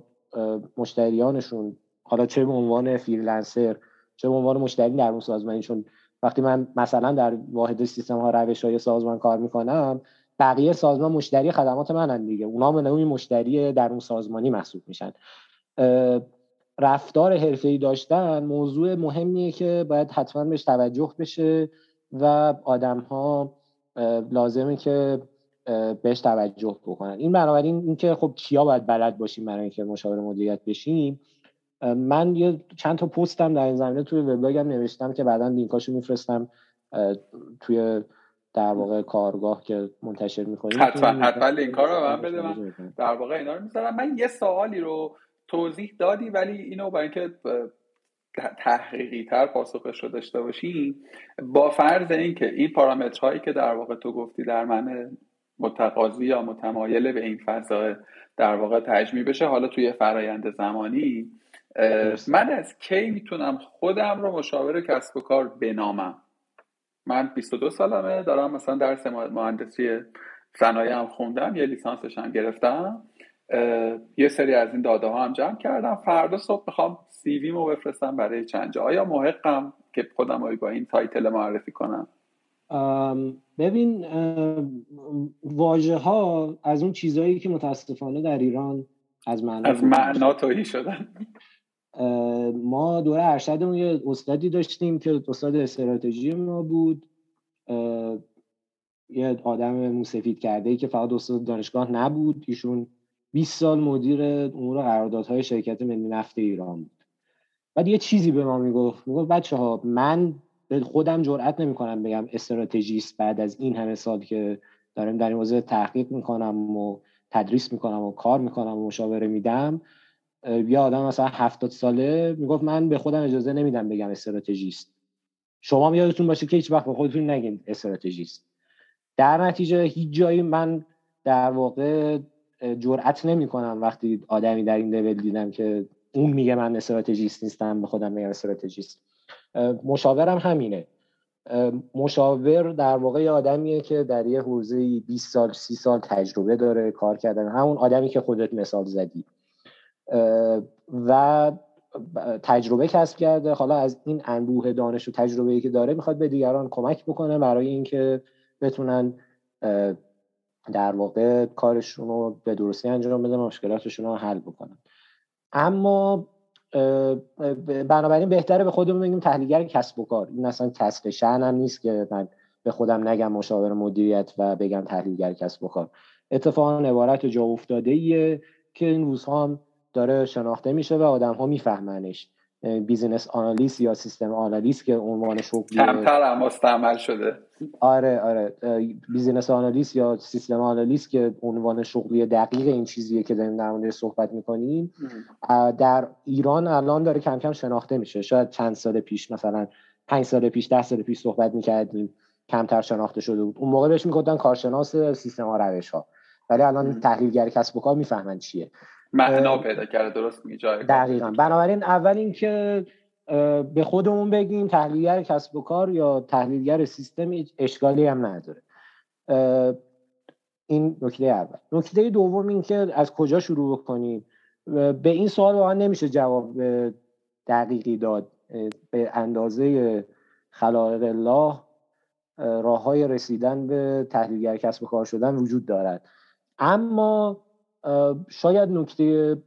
مشتریانشون حالا چه به عنوان فریلنسر چه به عنوان مشتری در اون سازمانی چون وقتی من مثلا در واحد سیستم ها روش های سازمان کار می‌کنم بقیه سازمان مشتری خدمات منن دیگه. اونا به نوعی مشتری در اون سازمانی محسوب میشن. رفتار حرفه‌ای داشتن موضوع مهمیه که باید حتما بهش توجه بشه و آدم ها لازمه که بهش توجه بکنن. این بنابراین اینکه خب کیا باید بلد باشیم برای اینکه مشاور مدیریت بشیم من یه چند تا پستم در این زمینه توی وبلاگم نوشتم که بعدا لینکاشو میفرستم توی در واقع کارگاه که منتشر می‌کنیم. حتما حتما لینک رو من بده من در واقع اینا رو می‌ذارم. من یه سوالی رو توضیح دادی ولی اینو برای اینکه تحقیقی تر پاسخش رو داشته باشی با فرض اینکه این پارامترهایی که در واقع تو گفتی در من متقاضی یا متمایل به این فضا در واقع تجمیع بشه حالا توی فرایند زمانی من از کی می‌تونم خودم رو مشاور کسب و کار بنامم؟ من 22 سالمه دارم مثلا درس مهندسی صنایع هم خوندم یه لیسانسش هم گرفتم. یه سری از این داده ها هم جمع کردم. فردا صبح می‌خوام CV مو بفرستم برای چند جا. آیا محقم که خودم با این title معرفی کنم؟ ببین واژه ها از اون چیزهایی که متاسفانه در ایران از معنا از معنا تهی شدن. ما دوره ارشدمون یه استادی داشتیم که استاد استراتژی ما بود. یه آدم موسفید کرده ای که فقط استاد دانشگاه نبود. ایشون 20 سال مدیر امور قراردادهای شرکت ملی نفت ایران بود. بعد یه چیزی به ما می‌گفت. می‌گفت بچه ها من خودم جرئت نمی‌کنم بگم استراتژیست بعد از این همه سال که دارم در این حوزه تحقیق می‌کنم و تدریس می‌کنم و کار می‌کنم و مشاوره میدم. یه آدم مثلا هفتاد ساله می‌گفت من به خودم اجازه نمیدم بگم استراتژیست. شما یادتون باشه که هیچ وقت به خودتون نگین استراتژیست. در نتیجه هیچ جایی من در واقع جرئت نمی‌کنم وقتی آدمی در این لول دیدم که اون میگه من استراتژیست نیستم به خودم میگم استراتژیست. مشاورم همینه. مشاور در واقع یه آدمیه که در یه حوزه 20 سال 30 سال تجربه داره کار کردن. همون آدمی که خودت مثال زدی. و تجربه کسب کرده. حالا از این انبوه دانش و تجربه‌ای که داره می‌خواد به دیگران کمک بکنه برای اینکه بتونن در واقع کارشون رو به درستی انجام بدن مشکلاتشون رو حل بکنن. اما بنابراین بهتره به خودمون بگیم تحلیلگر کسب و کار. این اصلا کسب شهن هم نیست که من به خودم نگم مشاور مدیریت و بگم تحلیلگر کسب و کار. اتفاقا عبارت جا افتاده ایه که این روزها هم داره شناخته میشه و آدم ها میفهمنش business analyst یا system analyst که عنوان شغلی کمتر هم مستعمل شده. آره آره. business analyst یا system analyst که عنوان شغلی دقیق این چیزیه که داریم در موردش صحبت می‌کنیم در ایران الان داره کم کم شناخته میشه. شاید چند سال پیش مثلا پنج سال پیش ده سال پیش صحبت می‌کردیم کمتر شناخته شده بود. اون موقع بهش می‌گفتن کارشناس سیستم ها روش ها ولی الان تحلیلگر کسب و کار می‌فهمن چیه. معنا پیدا کرده درست میگی؟ جای دقیقا. بنابراین اول اینکه به خودمون بگیم تحلیلگر کسب و کار یا تحلیلگر سیستم اشکالی هم نداره. این نکته اول. نکته دوم این که از کجا شروع بکنیم؟ به این سوال واقعا نمیشه جواب دقیقی داد. به اندازه خلائق الله راه های رسیدن به تحلیلگر کسب و کار شدن وجود دارد. اما شاید نکته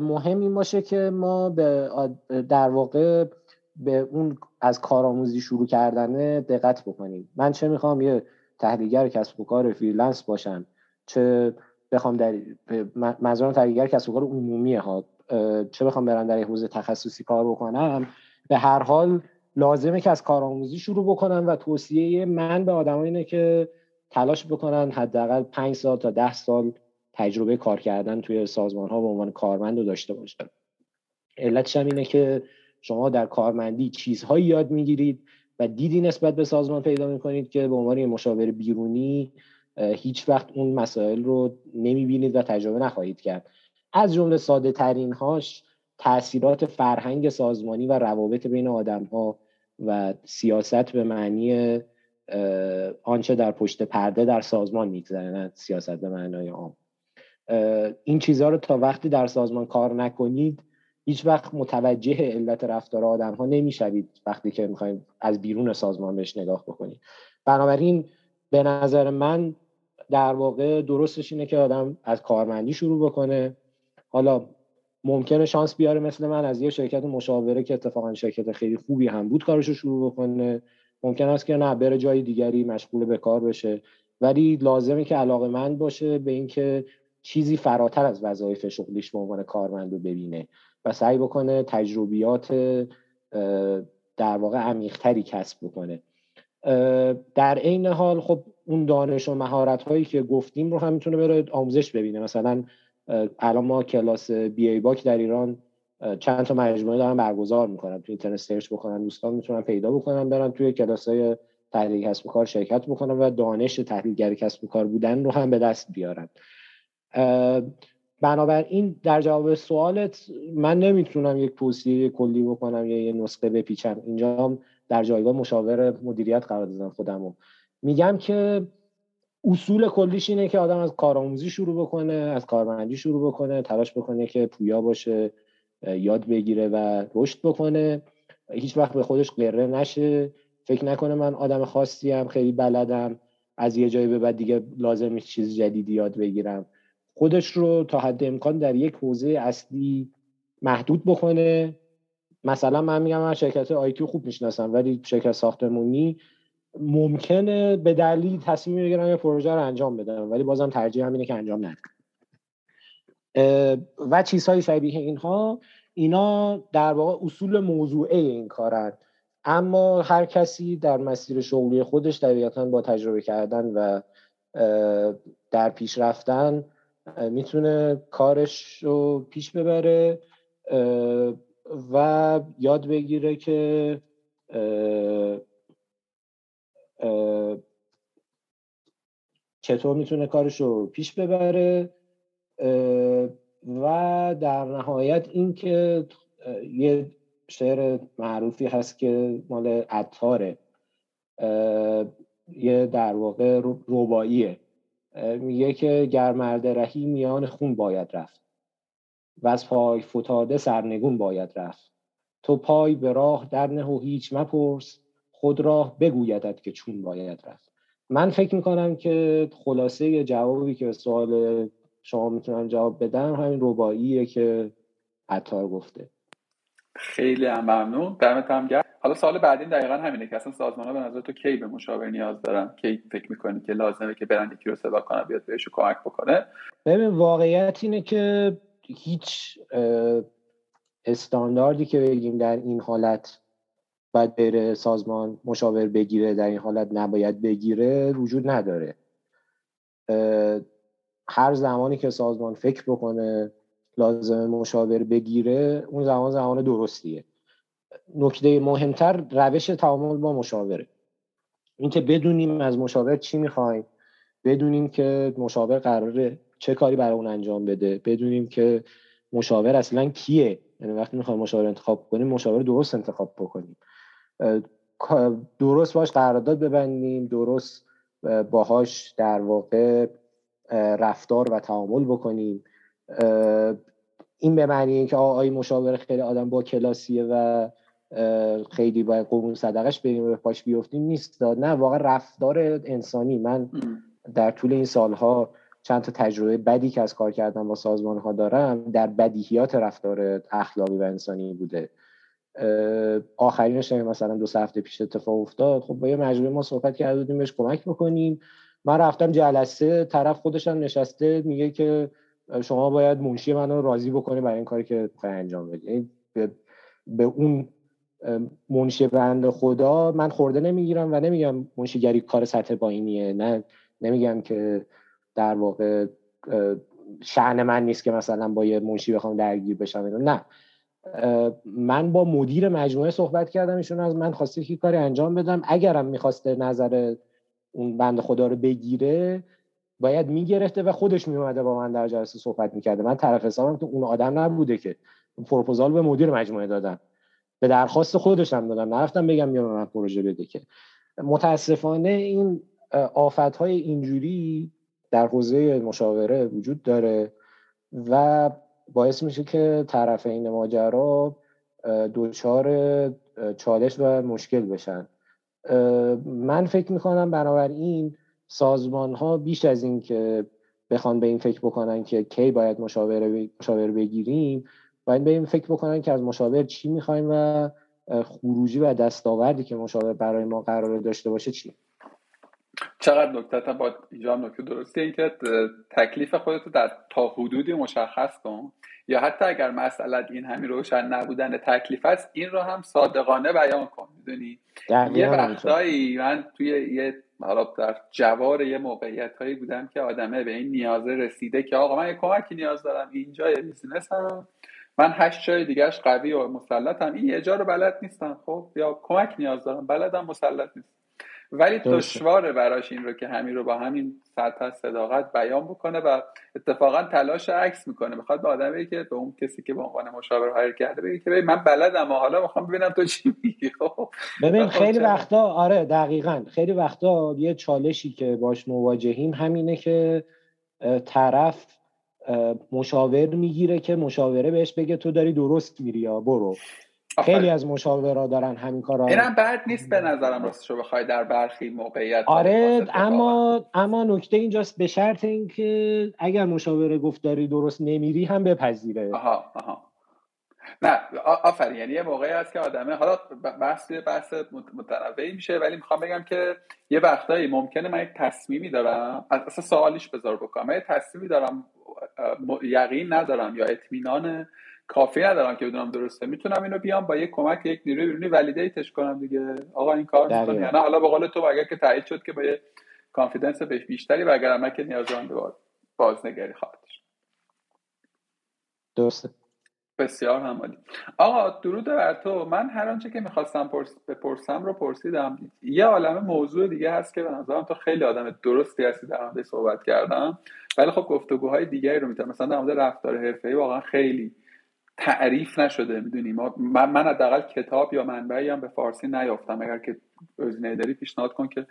مهم این باشه که ما به در واقع به اون از کارآموزی شروع کردن دقت بکنیم. من چه بخوام یه تحلیلگر کسب و کار freelance باشم چه بخوام در منظورم تحلیلگر کسب و کار عمومیه ها چه بخوام برم در حوزه تخصصی کار بکنم. به هر حال لازمه که از کارآموزی شروع بکنم و توصیه من به آدم اینه که تلاش بکنن حداقل پنج سال تا ده سال تجربه کار کردن توی سازمان ها به عنوان کارمند رو داشته باشن. علتش هم اینه که شما در کارمندی چیزهایی یاد می‌گیرید و دیدی نسبت به سازمان پیدا می‌کنید که به عنوان مشاور بیرونی هیچ وقت اون مسائل رو نمی‌بینید و تجربه نخواهید کرد. از جمله ساده ترین هاش تاثیرات فرهنگ سازمانی و روابط بین آدم ها و سیاست به معنی آنچه در پشت پرده در سازمان میگذره نه سیاست به معنای عام. این چیزها رو تا وقتی در سازمان کار نکنید هیچ وقت متوجه علت رفتار آدم ها نمی‌شوید وقتی که می‌خوایم از بیرون سازمان بهش نگاه بکنید. بنابراین به نظر من در واقع درستش اینه که آدم از کارمندی شروع بکنه. حالا ممکنه شانس بیاره مثل من از یه شرکت مشاوره که اتفاقا شرکت خیلی خوبی هم بود کارش رو شروع بکنه. ممکن است که نه بره جای دیگری مشغول به کار بشه. ولی لازمه که علاقه من باشه به اینکه چیزی فراتر از وظایف شغلیش به عنوان کارمند رو ببینه و سعی بکنه تجربیات در واقع عمیقتری کسب بکنه. در عین حال خب اون دانش و مهارت هایی که گفتیم رو هم می‌تونه بره آموزش ببینه. مثلا الان ما کلاس بی ای باک در ایران چند تا مجموعه دارن برگزار می‌کنن. تو اینترنت سرچ بکنن دوستان می‌تونن پیدا بکنن برن توی کلاس های تحلیل کسب و کار شرکت بکنن و دانش تحلیلگر کسب و کار بودن رو هم به دست بیارن. بنابراین در جواب سوالت من نمی‌تونم یک توصیه کلی بکنم یا یه نسخه بپیچم. اینجا در جایگاه مشاور مدیریت قرار دادم خودمو میگم که اصول کلیش اینه که آدم از کارآموزی شروع بکنه از کارمندی شروع بکنه تلاش بکنه که پویا باشه یاد بگیره و رشد بکنه. هیچ وقت به خودش قره نشه. فکر نکنه من آدم خاصی هم خیلی بلدم از یه جایی به بعد دیگه لازم چیز جدیدی یاد بگیرم. خودش رو تا حد امکان در یک حوزه اصلی محدود بکنه. مثلا من میگم من شرکت آیکیو خوب می‌شناسم ولی شرکت ساختمونی ممکنه به دلیل تصمیم بگیرم یه پروژه رو انجام بدم ولی بازم ترجیح همینه که انجام ندم و چیزهای شبیه اینها اینا در واقع اصول موضوعه این کارن. اما هر کسی در مسیر شغلی خودش طبیعتا با تجربه کردن و در پیش رفتن می‌تونه کارش رو پیش ببره و یاد بگیره که چطور می‌تونه کارش رو پیش ببره و در نهایت اینکه یه شعر معروفی هست که مال عطاره یه در واقع روباییه. میگه که گر مرد رهی میان خون باید رفت و از پای فتاده سرنگون باید رفت. تو پای به راه در نه و هیچ مپرس خود راه بگویدد که چون باید رفت. من فکر می‌کنم که خلاصه جوابی که به سوال شما می‌تونم جواب بدم همین رباییه که عطار گفته. خیلی هم ممنون. دمت هم گرم. حالا سال بعدی دقیقا همینه که اصلا سازمان ها به نظر تو کی به مشاور نیاز دارن؟ کی فکر می‌کنی که لازمه که برند یکی رو صدا کنه بیاد بهش کمک بکنه؟ ببین واقعیت اینه که هیچ استانداردی که بگیم در این حالت باید بره سازمان مشاور بگیره در این حالت نباید بگیره وجود نداره. هر زمانی که سازمان فکر بکنه لازم مشاور بگیره اون زمان زمان درستیه. نکته مهمتر روش تعامل با مشاوره. اینکه بدونیم از مشاور چی می‌خوایم بدونیم که مشاور قراره چه کاری برای اون انجام بده بدونیم که مشاور اصلا کیه. یعنی وقتی می‌خوایم مشاور انتخاب کنیم مشاور درست انتخاب بکنیم. درست باش قرارداد ببندیم درست باهاش در واقع رفتار و تعامل بکنیم. این به معنی که آقای مشاور خیلی آدم با کلاسیه و خیلی باید قرون صدقش بریم و پاش بیفتیم نیست. نه واقعا رفتار انسانی. من در طول این سالها چند تا تجربه بدی که از کار کردم با سازمان ها دارم در بدیهیات رفتار اخلاقی و انسانی بوده. آخرینش مثلا دو هفته پیش اتفاق افتاد خب با یه مجموعه ما صحبت کرده بودیم بهش کمک بکنیم. من رفتم جلسه طرف خودش نشسته میگه که شما باید منشی منو راضی بکنی برای این کاری که انجام بدی. یعنی به, به اون منشی بند خدا من خورده نمی‌گیرم و نمیگم منشیگری کار سطح پایینیه. نه نمیگم که در واقع شعن من نیست که مثلا با یه منشی بخوام درگیر بشم نه. من با مدیر مجموعه صحبت کردم ایشون از من خواسته که کاری انجام بدم. اگرم می‌خواسته نظر اون بند خدا رو بگیره باید می‌گرفته و خودش میومده با من در جلسه صحبت می‌کرده. من طرف حسابم که اون آدم نبوده که. پروپوزال به مدیر مجموعه دادم. به درخواست خودش هم دادم. نرفتم بگم بیا من پروژه بده که. متاسفانه این آفت های اینجوری در حوزه مشاوره وجود داره و باعث میشه که طرفین ماجرا دوچار چالش و مشکل بشن. من فکر می‌کنم بنابراین سازمان ها بیش از این که بخوان به این فکر بکنن که کی باید مشاوره مشاور بگیریم باید به این فکر بکنن که از مشاور چی می‌خوایم و خروجی و دستاوردی که مشاور برای ما قرار داشته باشه چی چقدر نکته با اینجا هم نکته درسته اینکه تکلیف خودتو در تا حدودی مشخص کن. یا حتی اگر مسئله این همین روشن نبودن تکلیف است این رو هم صادقانه بیان کن می‌دونی؟ یه وقتایی من توی یه حالا در جوار یه موقعیت هایی بودم که آدمه به این نیازه رسیده که آقا من یه کمکی نیاز دارم اینجا یه بیزینس هم من هشت جای دیگهش قوی و مسلطم این یه جا رو بلد نیستم. خب یا کمک نیاز دارم. بلدم مسلط نیست. ولی دشواره براش این رو که همین رو با همین سطح صداقت بیان بکنه و اتفاقا تلاش عکس می‌کنه. می‌خواد به آدمی که به اون کسی که به عنوان مشاور هایر کرده بگه که من بلدم و حالا می‌خوام ببینم تو چی میگی. خب. ببین خیلی وقتا آره دقیقا. خیلی وقتا یه چالشی که باش مواجهیم همینه که طرف مشاور می‌گیره که مشاوره بهش بگه تو داری درست میری یا برو. خیلی از مشاورا دارن همین کارا اینم بد نیست به نظرم راستشو بخوای در برخی موقعیت آره اما اما نکته اینجاست به شرط اینکه اگر مشاوره گفت داری درست نمیری هم بپذیره. آها آها. نه آفرین. یعنی یه موقعی هست که آدمه حالا بحث بحث متنوعی میشه ولی می‌خوام بگم که یه وقتایی ممکنه من یک تصمیمی دارم اصلا سوالیش بذار بکنم. من یه تصمیمی دارم یقین ندارم یا اطمینان کافی ندارم که بدونم درسته. می‌تونم اینو بیام با یک کمک یک نیروی بیرونی ولیدیتش کنم دیگه. آقا این کار می‌کنه نه حالا به قول تو اگر که تایید شد که با یه کانفیدنس بیشتری و اگر که نیازمند بازنگری خواهد درسته. بسیار همالی آقا درود بر تو. من هر آنچه که می‌خواستم بپرسم رو پرسیدم. یه عالم موضوع دیگه هست که به نظرم تو خیلی آدم درستی هستی در مورد صحبت کردم ولی خب گفتگوهای دیگری رو می‌تونم مثلا در مورد رفتار حرفه‌ای واقعا خیلی تعریف نشده می‌دونی. من, من حداقل کتاب یا منبعی هم به فارسی نیافتم. اگر که گزینه داری پیشنهاد کن که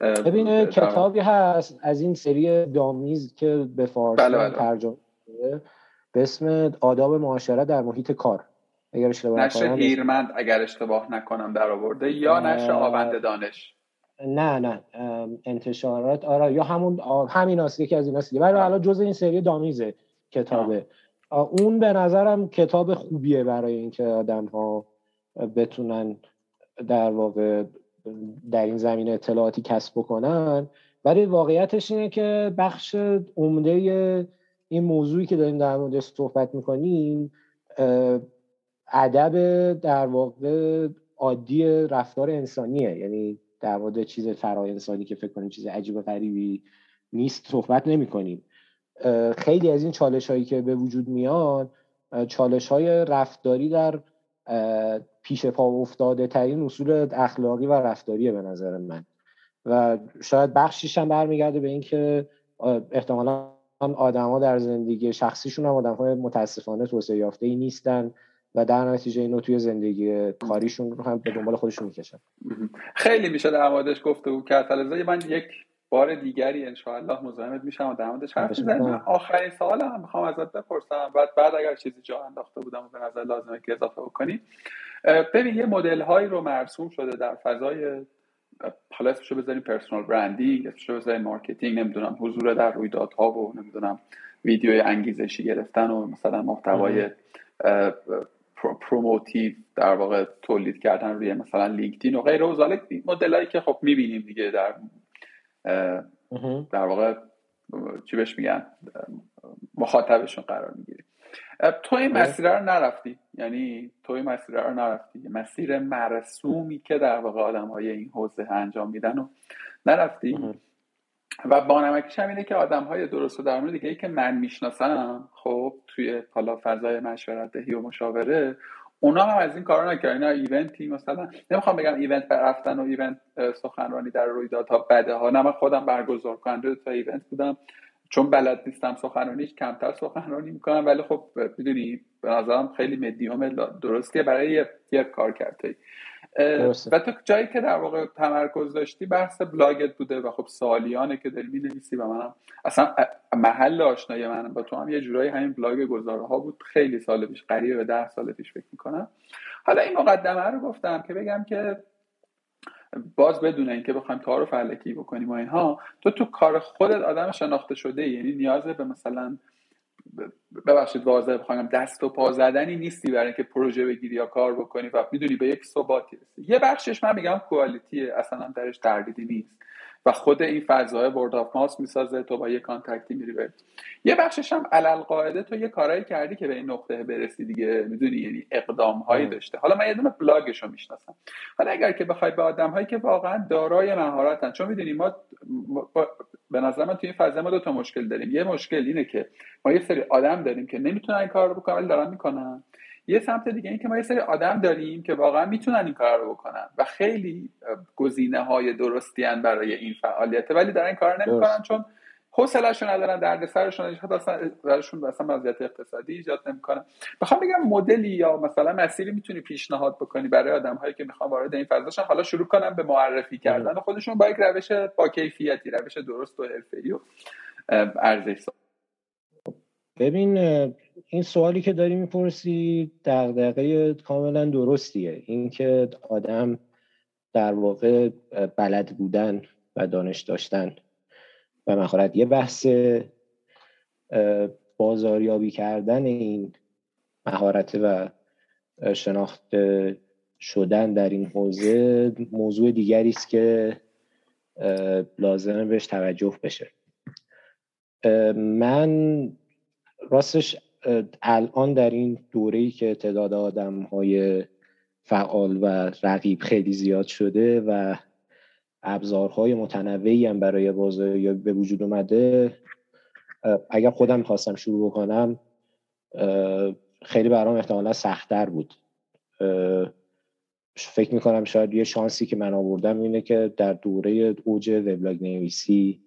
ببین کتابی هست از این سری دامیز که به فارسی بله بله. ترجمه به اسم آداب معاشرت در محیط کار. اگر اشتباه نشر هیرمند اگر اشتباه نکنم در آورده یا نشر آونده دانش. نه نه. انتشارات آره یا همون همین هست یکی از این هست ولی حالا جز این سری دامیزه کتابه. اون به نظرم کتاب خوبیه برای اینکه آدم ها بتونن در واقع در این زمینه اطلاعاتی کسب بکنن. ولی واقعیتش اینه که بخش عمده این موضوعی که داریم در موردش صحبت می‌کنیم ادب در واقع عادی رفتار انسانیه. یعنی در مورد چیز فرای انسانی که فکر کنیم چیز عجیب و غریبی نیست صحبت نمی کنیم خیلی از این چالش هایی که به وجود میاد چالش های رفتاری در پیش پا افتاده ترین اصول اخلاقی و رفتاریه به نظر من. و شاید بخشیش هم برمیگرده به اینکه احتمالا آدما در زندگی شخصیشون هم آدم های متاسفانه توسعه یافته ای نیستن و در نتیجه اینو توی زندگی کاریشون رو هم به دنبال خودشون می‌کشن. خیلی میشه در موردش گفته بود که من یک بار دیگری انشاءالله مزاحمت میشم و در موردش حرف بزنیم آخرین سوال هم می‌خوام ازت بپرسم. بعد بعد اگر چیزی جا انداخته بودم و به نظر لازمه که اضافه بکنی. ببین یه مدل هایی رو مرسوم شده در فضای حالا اسمشو بذاریم personal branding اسمشو بذاریم marketing نمی‌دونم حضور در رویدادها و نمی‌دونم ویدیوی انگیزشی گرفتن و مثلا محتوای promotive در واقع تولید کردن روی مثلا لینکدین و غیره. و مدلایی که خب می‌بینیم دیگه در در واقع چی بهش میگن مخاطبشون قرار می‌گیری تو این آره. مسیر رو نرفتی. یعنی تو این مسیر رو نرفتی. مسیر مرسومی که در واقع آدم های این حوزه انجام میدن و نرفتی. و بانمکیش هم اینه که آدم های درست و درمون دیگه ای که من می‌شناسم خب توی حالا فضای مشورت دهی و مشاوره اونا هم از این کارا نکردن. نه ایونتی مثلا نمی‌خوام بگم ایونت بر رفتن و ایونت سخنرانی در رویدادها بده ها نه من خودم برگزار کننده تا ایونت بودم. چون بلد نیستم سخنرانی کمتر سخنرانی می‌کنم ولی خب می‌دونی به نظرم خیلی مدیوم درستیه برای یه کار کرده. و تو جایی که در واقع تمرکز داشتی بحث بلاگت بوده و خب سالیانه که داری می نویسی و منم اصلا محل آشنایی من با تو هم یه جورایی همین بلاگ گزاره ها بود. خیلی سال پیش قریب به ده سال پیش فکر می‌کنم. حالا این مقدمه رو گفتم که بگم که باز بدون اینکه بخوایم کار رو فلکی بکنیم و اینها تو تو کار خودت آدم شناخته شده یعنی نیاز به مثلا ببخشید واضح بخوام دست و پا زدنی نیستی برای اینکه پروژه بگیری یا کار بکنی و می‌دونی به یک ثباتی رسی. یه بخشش من میگم کوالیتیه اصلا درش تردیدی نیست. و خود این فضای ورد آف ماس می‌سازه. تو با یه کانتکتی میری برد یه بخشش هم علل قاعده. تو یه کارایی کردی که به این نقطه برسی دیگه. می‌دونی؟ یعنی اقدام هایی داشته. حالا من یه دونه بلاگش رو می‌شناسم. حالا اگر که بخوای به آدم هایی که واقعا دارای مهارتن چون می‌دونی ما به نظر من توی این فضا ما دو تا مشکل داریم. یه مشکل اینه که ما یه سری آدم داریم که نمی‌تونن این کار رو بکنن ولی دارن می‌کنن. یه سمت دیگه این که ما یه سری آدم داریم که واقعا می‌تونن این کار رو بکنن و خیلی گزینه های درستی برای این فعالیت ولی دارن این کار نمی‌کنن چون حوصله‌شون ندارن دردسرشون ایجاد اصلا براشون اصلا وضعیت اقتصادی ایجاد نمی‌کنن بخوام بگم مدلی یا مثلا مسیری می‌تونی پیشنهاد بکنی برای آدم هایی که می‌خوان وارد این فضاشن حالا شروع کنن به معرفی کردن. خودشون با یک روش با کیفیتی روش درست و حرفه‌ای و ارزش ببین این سوالی که داری می‌پرسی دقیقه کاملا درستیه. اینکه آدم در واقع بلد بودن و دانش داشتن و مهارت یه بحث بازاریابی کردن این مهارت و شناخت شدن در این حوزه موضوع دیگری است که لازمه بهش توجه بشه. من راستش الان در این دوره که تعداد آدم های فعال و رقیب خیلی زیاد شده و ابزارهای متنوعی هم برای بازاریابی به وجود اومده اگر خودم خواستم شروع بکنم خیلی برام احتمالا سختتر بود. فکر می‌کنم شاید یه شانسی که من آوردم اینه که در دوره اوج وبلاگ نویسی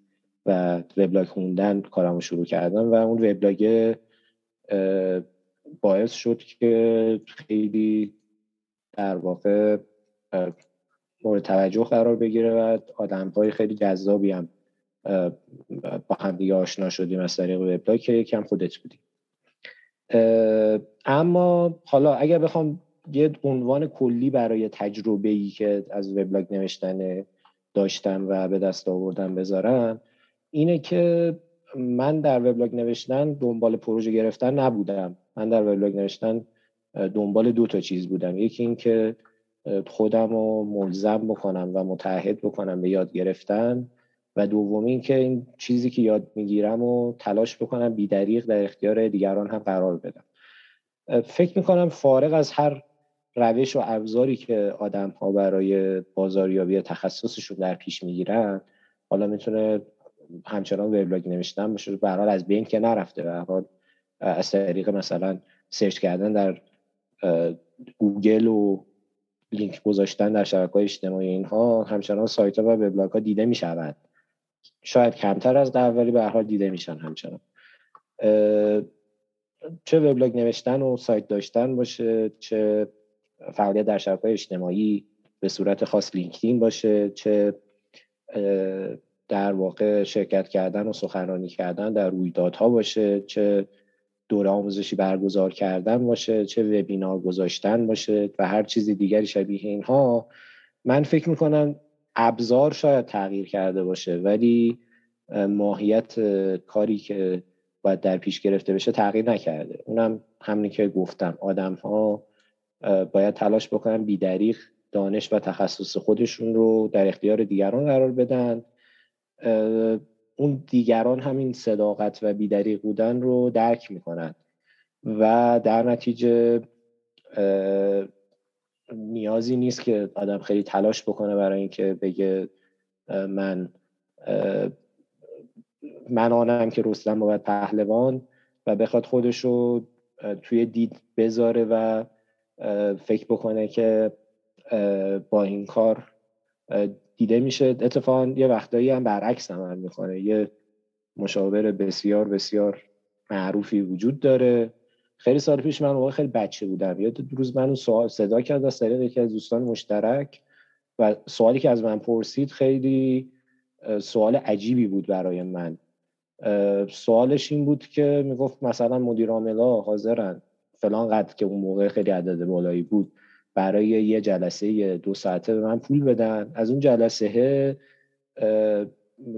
و وبلاگ خوندن کارم رو شروع کردم و اون وبلاگ باعث شد که خیلی در واقع مورد توجه قرار بگیره و آدم های خیلی جذابی هم با هم دیگه آشنا شدیم از طریق وبلاگ که یکم خودت بودی. اما حالا اگر بخوام یه عنوان کلی برای تجربه ای که از وبلاگ نوشتن داشتم و به دست آوردم بذارم اینه که من در وبلاگ نوشتن دنبال پروژه گرفتن نبودم. من در وبلاگ نوشتن دنبال دو تا چیز بودم. یکی اینکه خودم رو ملزم بکنم و متحد بکنم به یاد گرفتن و دومی اینکه این چیزی که یاد می‌گیرم و تلاش بکنم بی‌دریغ در اختیار دیگران هم قرار بدم. فکر می‌کنم فارغ از هر روش و ابزاری که آدم ها برای بازاریابی تخصصشون در پیش می‌گیرن حالا می‌تونه همچنان وبلاگ نوشتن باشه به حال از بین که نرفته به حال از طریق مثلا سرچ کردن در گوگل و لینک گذاشتن در شبکه های اجتماعی اینها همچنان سایت ها و وبلاگ ها دیده می شود شاید کمتر از قبل ولی به حال دیده میشن همچنان. چه وبلاگ نوشتن و سایت داشتن باشه چه فعالیت در شبکه اجتماعی به صورت خاص لینکدین باشه چه در واقع شرکت کردن و سخنرانی کردن در رویدادها باشه چه دوره آموزشی برگزار کردن باشه چه وبینار گذاشتن باشه و هر چیز دیگری شبیه اینها. من فکر می‌کنم ابزار شاید تغییر کرده باشه ولی ماهیت کاری که باید در پیش گرفته بشه تغییر نکرده. اونم همینی که گفتم آدم ها باید تلاش بکنن بیدریق دانش و تخصص خودشون رو در اختیار دیگران قرار بدن. اون دیگران همین صداقت و بیدریق بودن رو درک می‌کنن و در نتیجه نیازی نیست که آدم خیلی تلاش بکنه برای اینکه بگه من من آنم که رستم باید پهلوان و بخواد خودش رو توی دید بذاره و فکر بکنه که با این کار دیده میشه. اتفاقا یه وقتایی هم برعکس عمل می‌کنه. یه مشاور بسیار بسیار معروفی وجود داره. خیلی سال پیش من موقع خیلی بچه بودم. یاد روز منو سوال صدا کرد از طریق یکی از دوستان مشترک و سوالی که از من پرسید خیلی سوال عجیبی بود برای من. سوالش این بود که می‌گفت مثلا مدیر عاملا حاضرن. فلان قد که اون موقع خیلی عدد بالایی بود. برای یه جلسه دو ساعته به من پول بدن. از اون جلسه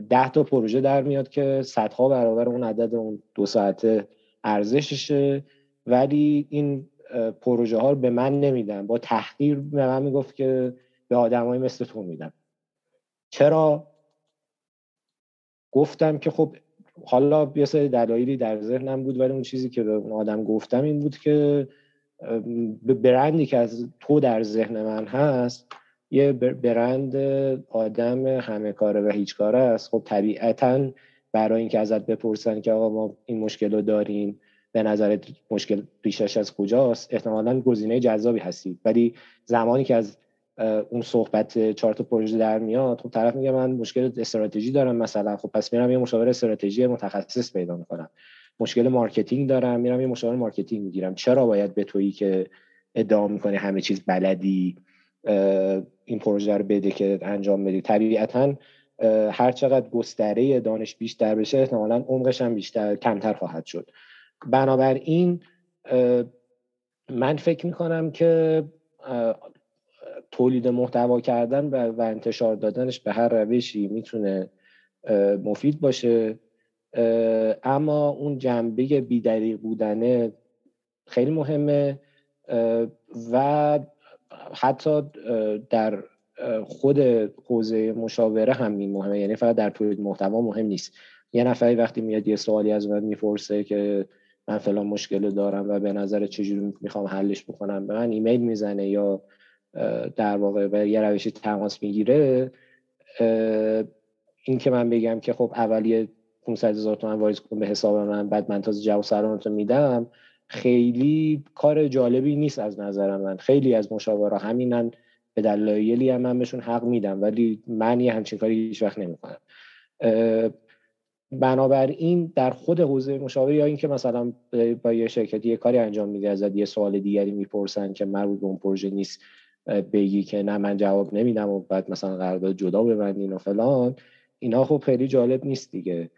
ده تا پروژه در میاد که صدها برابر اون عدد اون دو ساعته ارزششه. ولی این پروژه ها رو به من نمیدن. با تحقیر به من می‌گفت که به آدمایی مثل تو میدم چرا؟ گفتم که خب حالا یه سری دلایلی در ذهنم بود ولی اون چیزی که به اون آدم گفتم این بود که به برندی که از تو در ذهن من هست یه برند آدم همه کاره و هیچ کاره است. خب طبیعتا برای اینکه ازت بپرسن که آقا ما این مشکل رو داریم به نظرت مشکل ریشش از کجاست؟ احتمالا گزینه جذابی هستی ولی زمانی که از اون صحبت چهار تا پروژه در میاد خب طرف میگه من مشکل استراتژی دارم مثلا. خب پس میرم یه مشاور استراتژی متخصص پیدا می‌کنم. مشکل marketing دارم میرم یه مشاور marketing می‌گیرم. چرا باید به تویی که ادعا می‌کنه همه چیز بلدی این پروژه رو بده که انجام بدی؟ طبیعتا هر چقدر گستره دانش بیشتر بشه احتمالا عمقش هم بیشتر کمتر خواهد شد. بنابراین من فکر می‌کنم که تولید محتوا کردن و انتشار دادنش به هر روشی می‌تونه مفید باشه. اما اون جنبه بیدریق بودنه خیلی مهمه و حتی در خود حوزه مشاوره هم این مهمه یعنی فقط در تولید محتوا مهم نیست. یه نفری وقتی میاد یه سوالی از من می‌پرسه که من فلان مشکل دارم و به نظر چجوری می‌خوام حلش بکنم به من ایمیل می‌زنه یا در واقع به یه روشی تماس می‌گیره این که من بگم که خب اولیه 500 هزار تومن واریز کن به حساب من بعد من تازه جواب سلامتو میدم. خیلی کار جالبی نیست از نظر من. خیلی از مشاورا همینن به دلایلی هم من بهشون حق میدم ولی من یه همچین کاری هیچ وقت نمی‌کنم. بنابراین در خود حوزه مشاوره یا اینکه مثلا با یه شرکتی یه کاری انجام میده ازت یه سوال دیگری می‌پرسن که مربوط به اون پروژه نیست بگی که نه من جواب نمیدم و بعد مثلا قرارداد جدا ببندین و فلان اینا خب خیلی جالب نیست دیگه.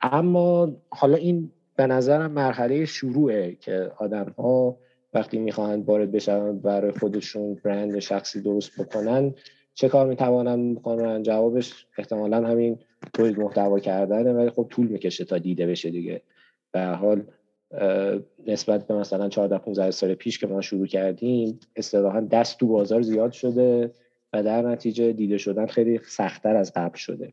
اما حالا این به نظرم مرحله شروعه که آدم ها وقتی می‌خواهند وارد بشن برای خودشون برند شخصی درست بکنن چه کار می‌توانن بکنن؟ جوابش احتمالا همین تولید محتوا کردنه ولی خب طول می‌کشه تا دیده بشه دیگه. به حال نسبت به مثلا 14 15 سال پیش که ما شروع کردیم اصطلاحا دست تو بازار زیاد شده و در نتیجه دیده شدن خیلی سختتر از قبل شده.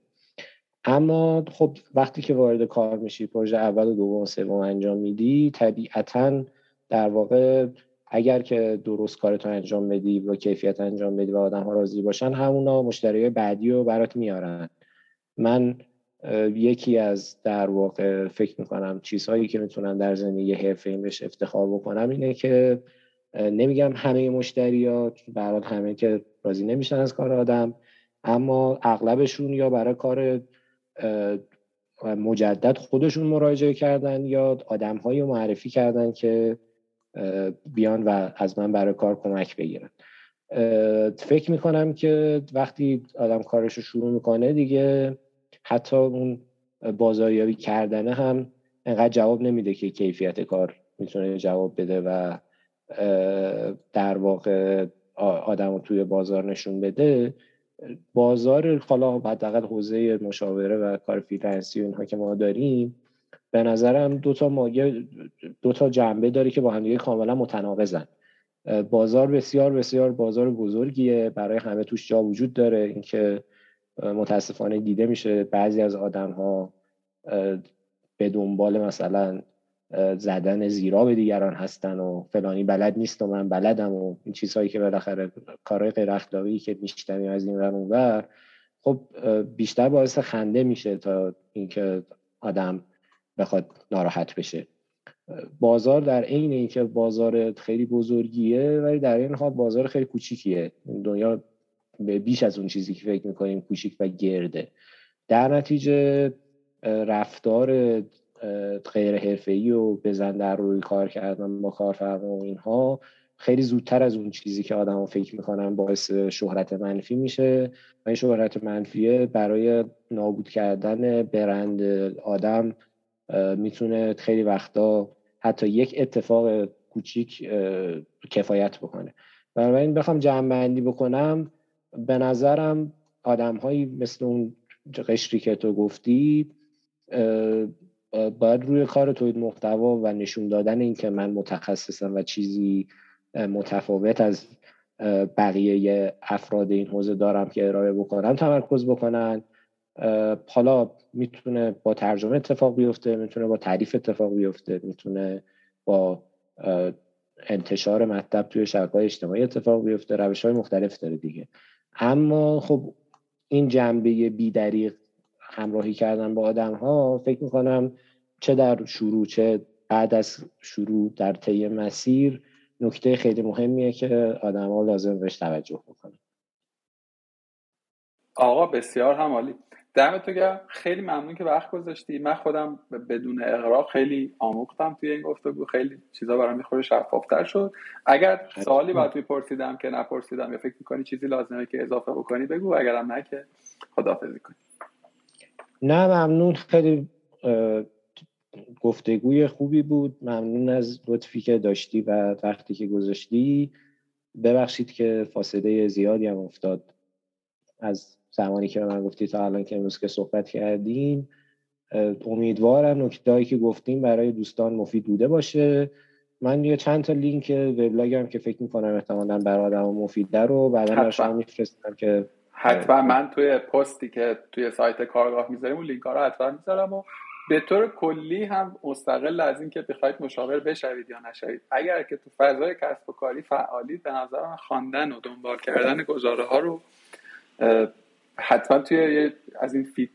اما خب وقتی که وارد کار میشی پروژه اول و دوم و سوم انجام میدی طبیعتا در واقع اگر که درست کارتو انجام بدی و کیفیت انجام بدی و آدم ها راضی باشن همونا مشتری بعدی رو برات میارن. من یکی از در واقع فکر می‌کنم چیزهایی که می‌تونم در زندگی حرفه این بهش افتخار بکنم اینه که نمیگم همه مشتری ها برات همه که راضی نمیشن از کار آدم اما اغلبشون یا برای کار مجدد خودشون مراجعه کردن یا آدمهایی رو معرفی کردن که بیان و از من برای کار کمک بگیرن. فکر می‌کنم که وقتی آدم کارش رو شروع می‌کنه دیگه حتی اون بازاریابی کردنه هم انقدر جواب نمیده که کیفیت کار می‌تونه جواب بده و در واقع آدم رو توی بازار نشون بده. بازار حالا حداقل حوزه مشاوره و کار فریلنسی اونها که ما داریم به نظرم دو تا ماگه دو تا جنبه داره که با هم کاملا متناقضن. بازار بسیار بسیار بازار بزرگیه. برای همه توش جا وجود داره. اینکه متاسفانه دیده میشه بعضی از آدم ها به دنبال مثلا زدن زیرا به دیگران هستن و فلانی بلد نیست و من بلدم و این چیزهایی که بالاخره کارهای غیر اخلاقی که میشتنیم از این ور خب بیشتر باعث خنده میشه تا اینکه آدم بخواد ناراحت بشه. بازار در عین اینکه بازار خیلی بزرگیه ولی در این حال بازار خیلی کوچیکیه. دنیا بیش از اون چیزی که فکر می‌کنیم کوچیک و گرده. در نتیجه رفتار غیر حرفه‌ای و بزن در روی کار کردن با کارفرما و اینها خیلی زودتر از اون چیزی که آدم فکر می‌کنن باعث شهرت منفی میشه. و این شهرت منفیه برای نابود کردن برند آدم می‌تونه خیلی وقتا حتی یک اتفاق کوچیک کفایت بکنه. بنابراین بخوام جمع بندی بکنم به نظرم آدم هایی مثل اون قشری که تو گفتی باید روی کار تولید محتوا و نشون دادن اینکه من متخصصم و چیزی متفاوت از بقیه افراد این حوزه دارم که ارائه بکنم تمرکز بکنن. حالا می‌تونه با ترجمه اتفاق بیفته می‌تونه با تعریف اتفاق بیفته می‌تونه با انتشار مطلب توی شبکه اجتماعی اتفاق بیفته روش های مختلف داره دیگه. اما خب این جنبه بیدریق همراهی کردن با آدم ها فکر می‌کنم چه در شروع چه بعد از شروع در طی مسیر نکته خیلی مهمیه که آدم ها لازم بهش توجه بکنن. آقا بسیار هم عالی دمت گرم. خیلی ممنون که وقت گذاشتی. من خودم بدون اقراق خیلی آموختم توی این گفتگو. خیلی چیزا برام می‌خوره شفافتر شد. اگر سوالی باید پرسیدم که نپرسیدم یا فکر می‌کنی چیزی لازمه که اضافه بکنی بگو. اگرم نه که خداحافظی کنی. نه ممنون. خیلی گفتگوی خوبی بود. ممنون از لطفی که داشتی و وقتی که گذاشتی. ببخشید که فاصله زیادی هم افتاد از زمانی که من گفتی تا الان که امروز که صحبت کردیم. امیدوارم نکتهایی که گفتیم برای دوستان مفید بوده باشه. من یه چند تا لینک وبلاگم که فکر می‌کنم احتمالا برای آدم مفیده رو بعدا شما میفرستم که حتما من توی پستی که توی سایت کارگاه می‌ذاریم اون لینک ها رو حتما می‌ذارم و به طور کلی هم مستقل از اینکه بخواید مشاور بشوید یا نشوید. اگر که تو فضای کسب و کاری فعالید به نظر من خواندن و دنبال کردن گزاره ها رو حتما توی از این feed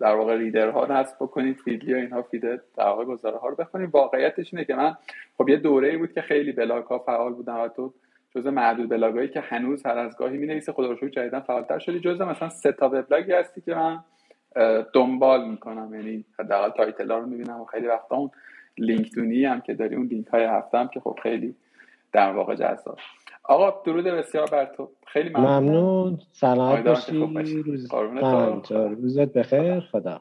در واقع reader ها نصب بکنید فیدلی و اینها feed در واقع گزاره ها رو بخونید. واقعیتش اینه که من خب یه دوره ای بود که خیلی بلاگ ها فعال بودم و تو جز معدود بلاگایی که هنوز هر از گاهی می‌نویسه خدا رو شکر جدیدا فعالتر شدی جز مثلا سه تا وبلاگی هستی که من دنبال می‌کنم. یعنی حداقل title ها رو می‌بینم و خیلی وقتا اون لینک دونی هم که داری اون لینک های هفته هم که خب خیلی در واقع جذاب. آقا درود بسیار بر تو. خیلی ممنون. ممنون. سلامت باشی. روز... روزت بخیر. خدا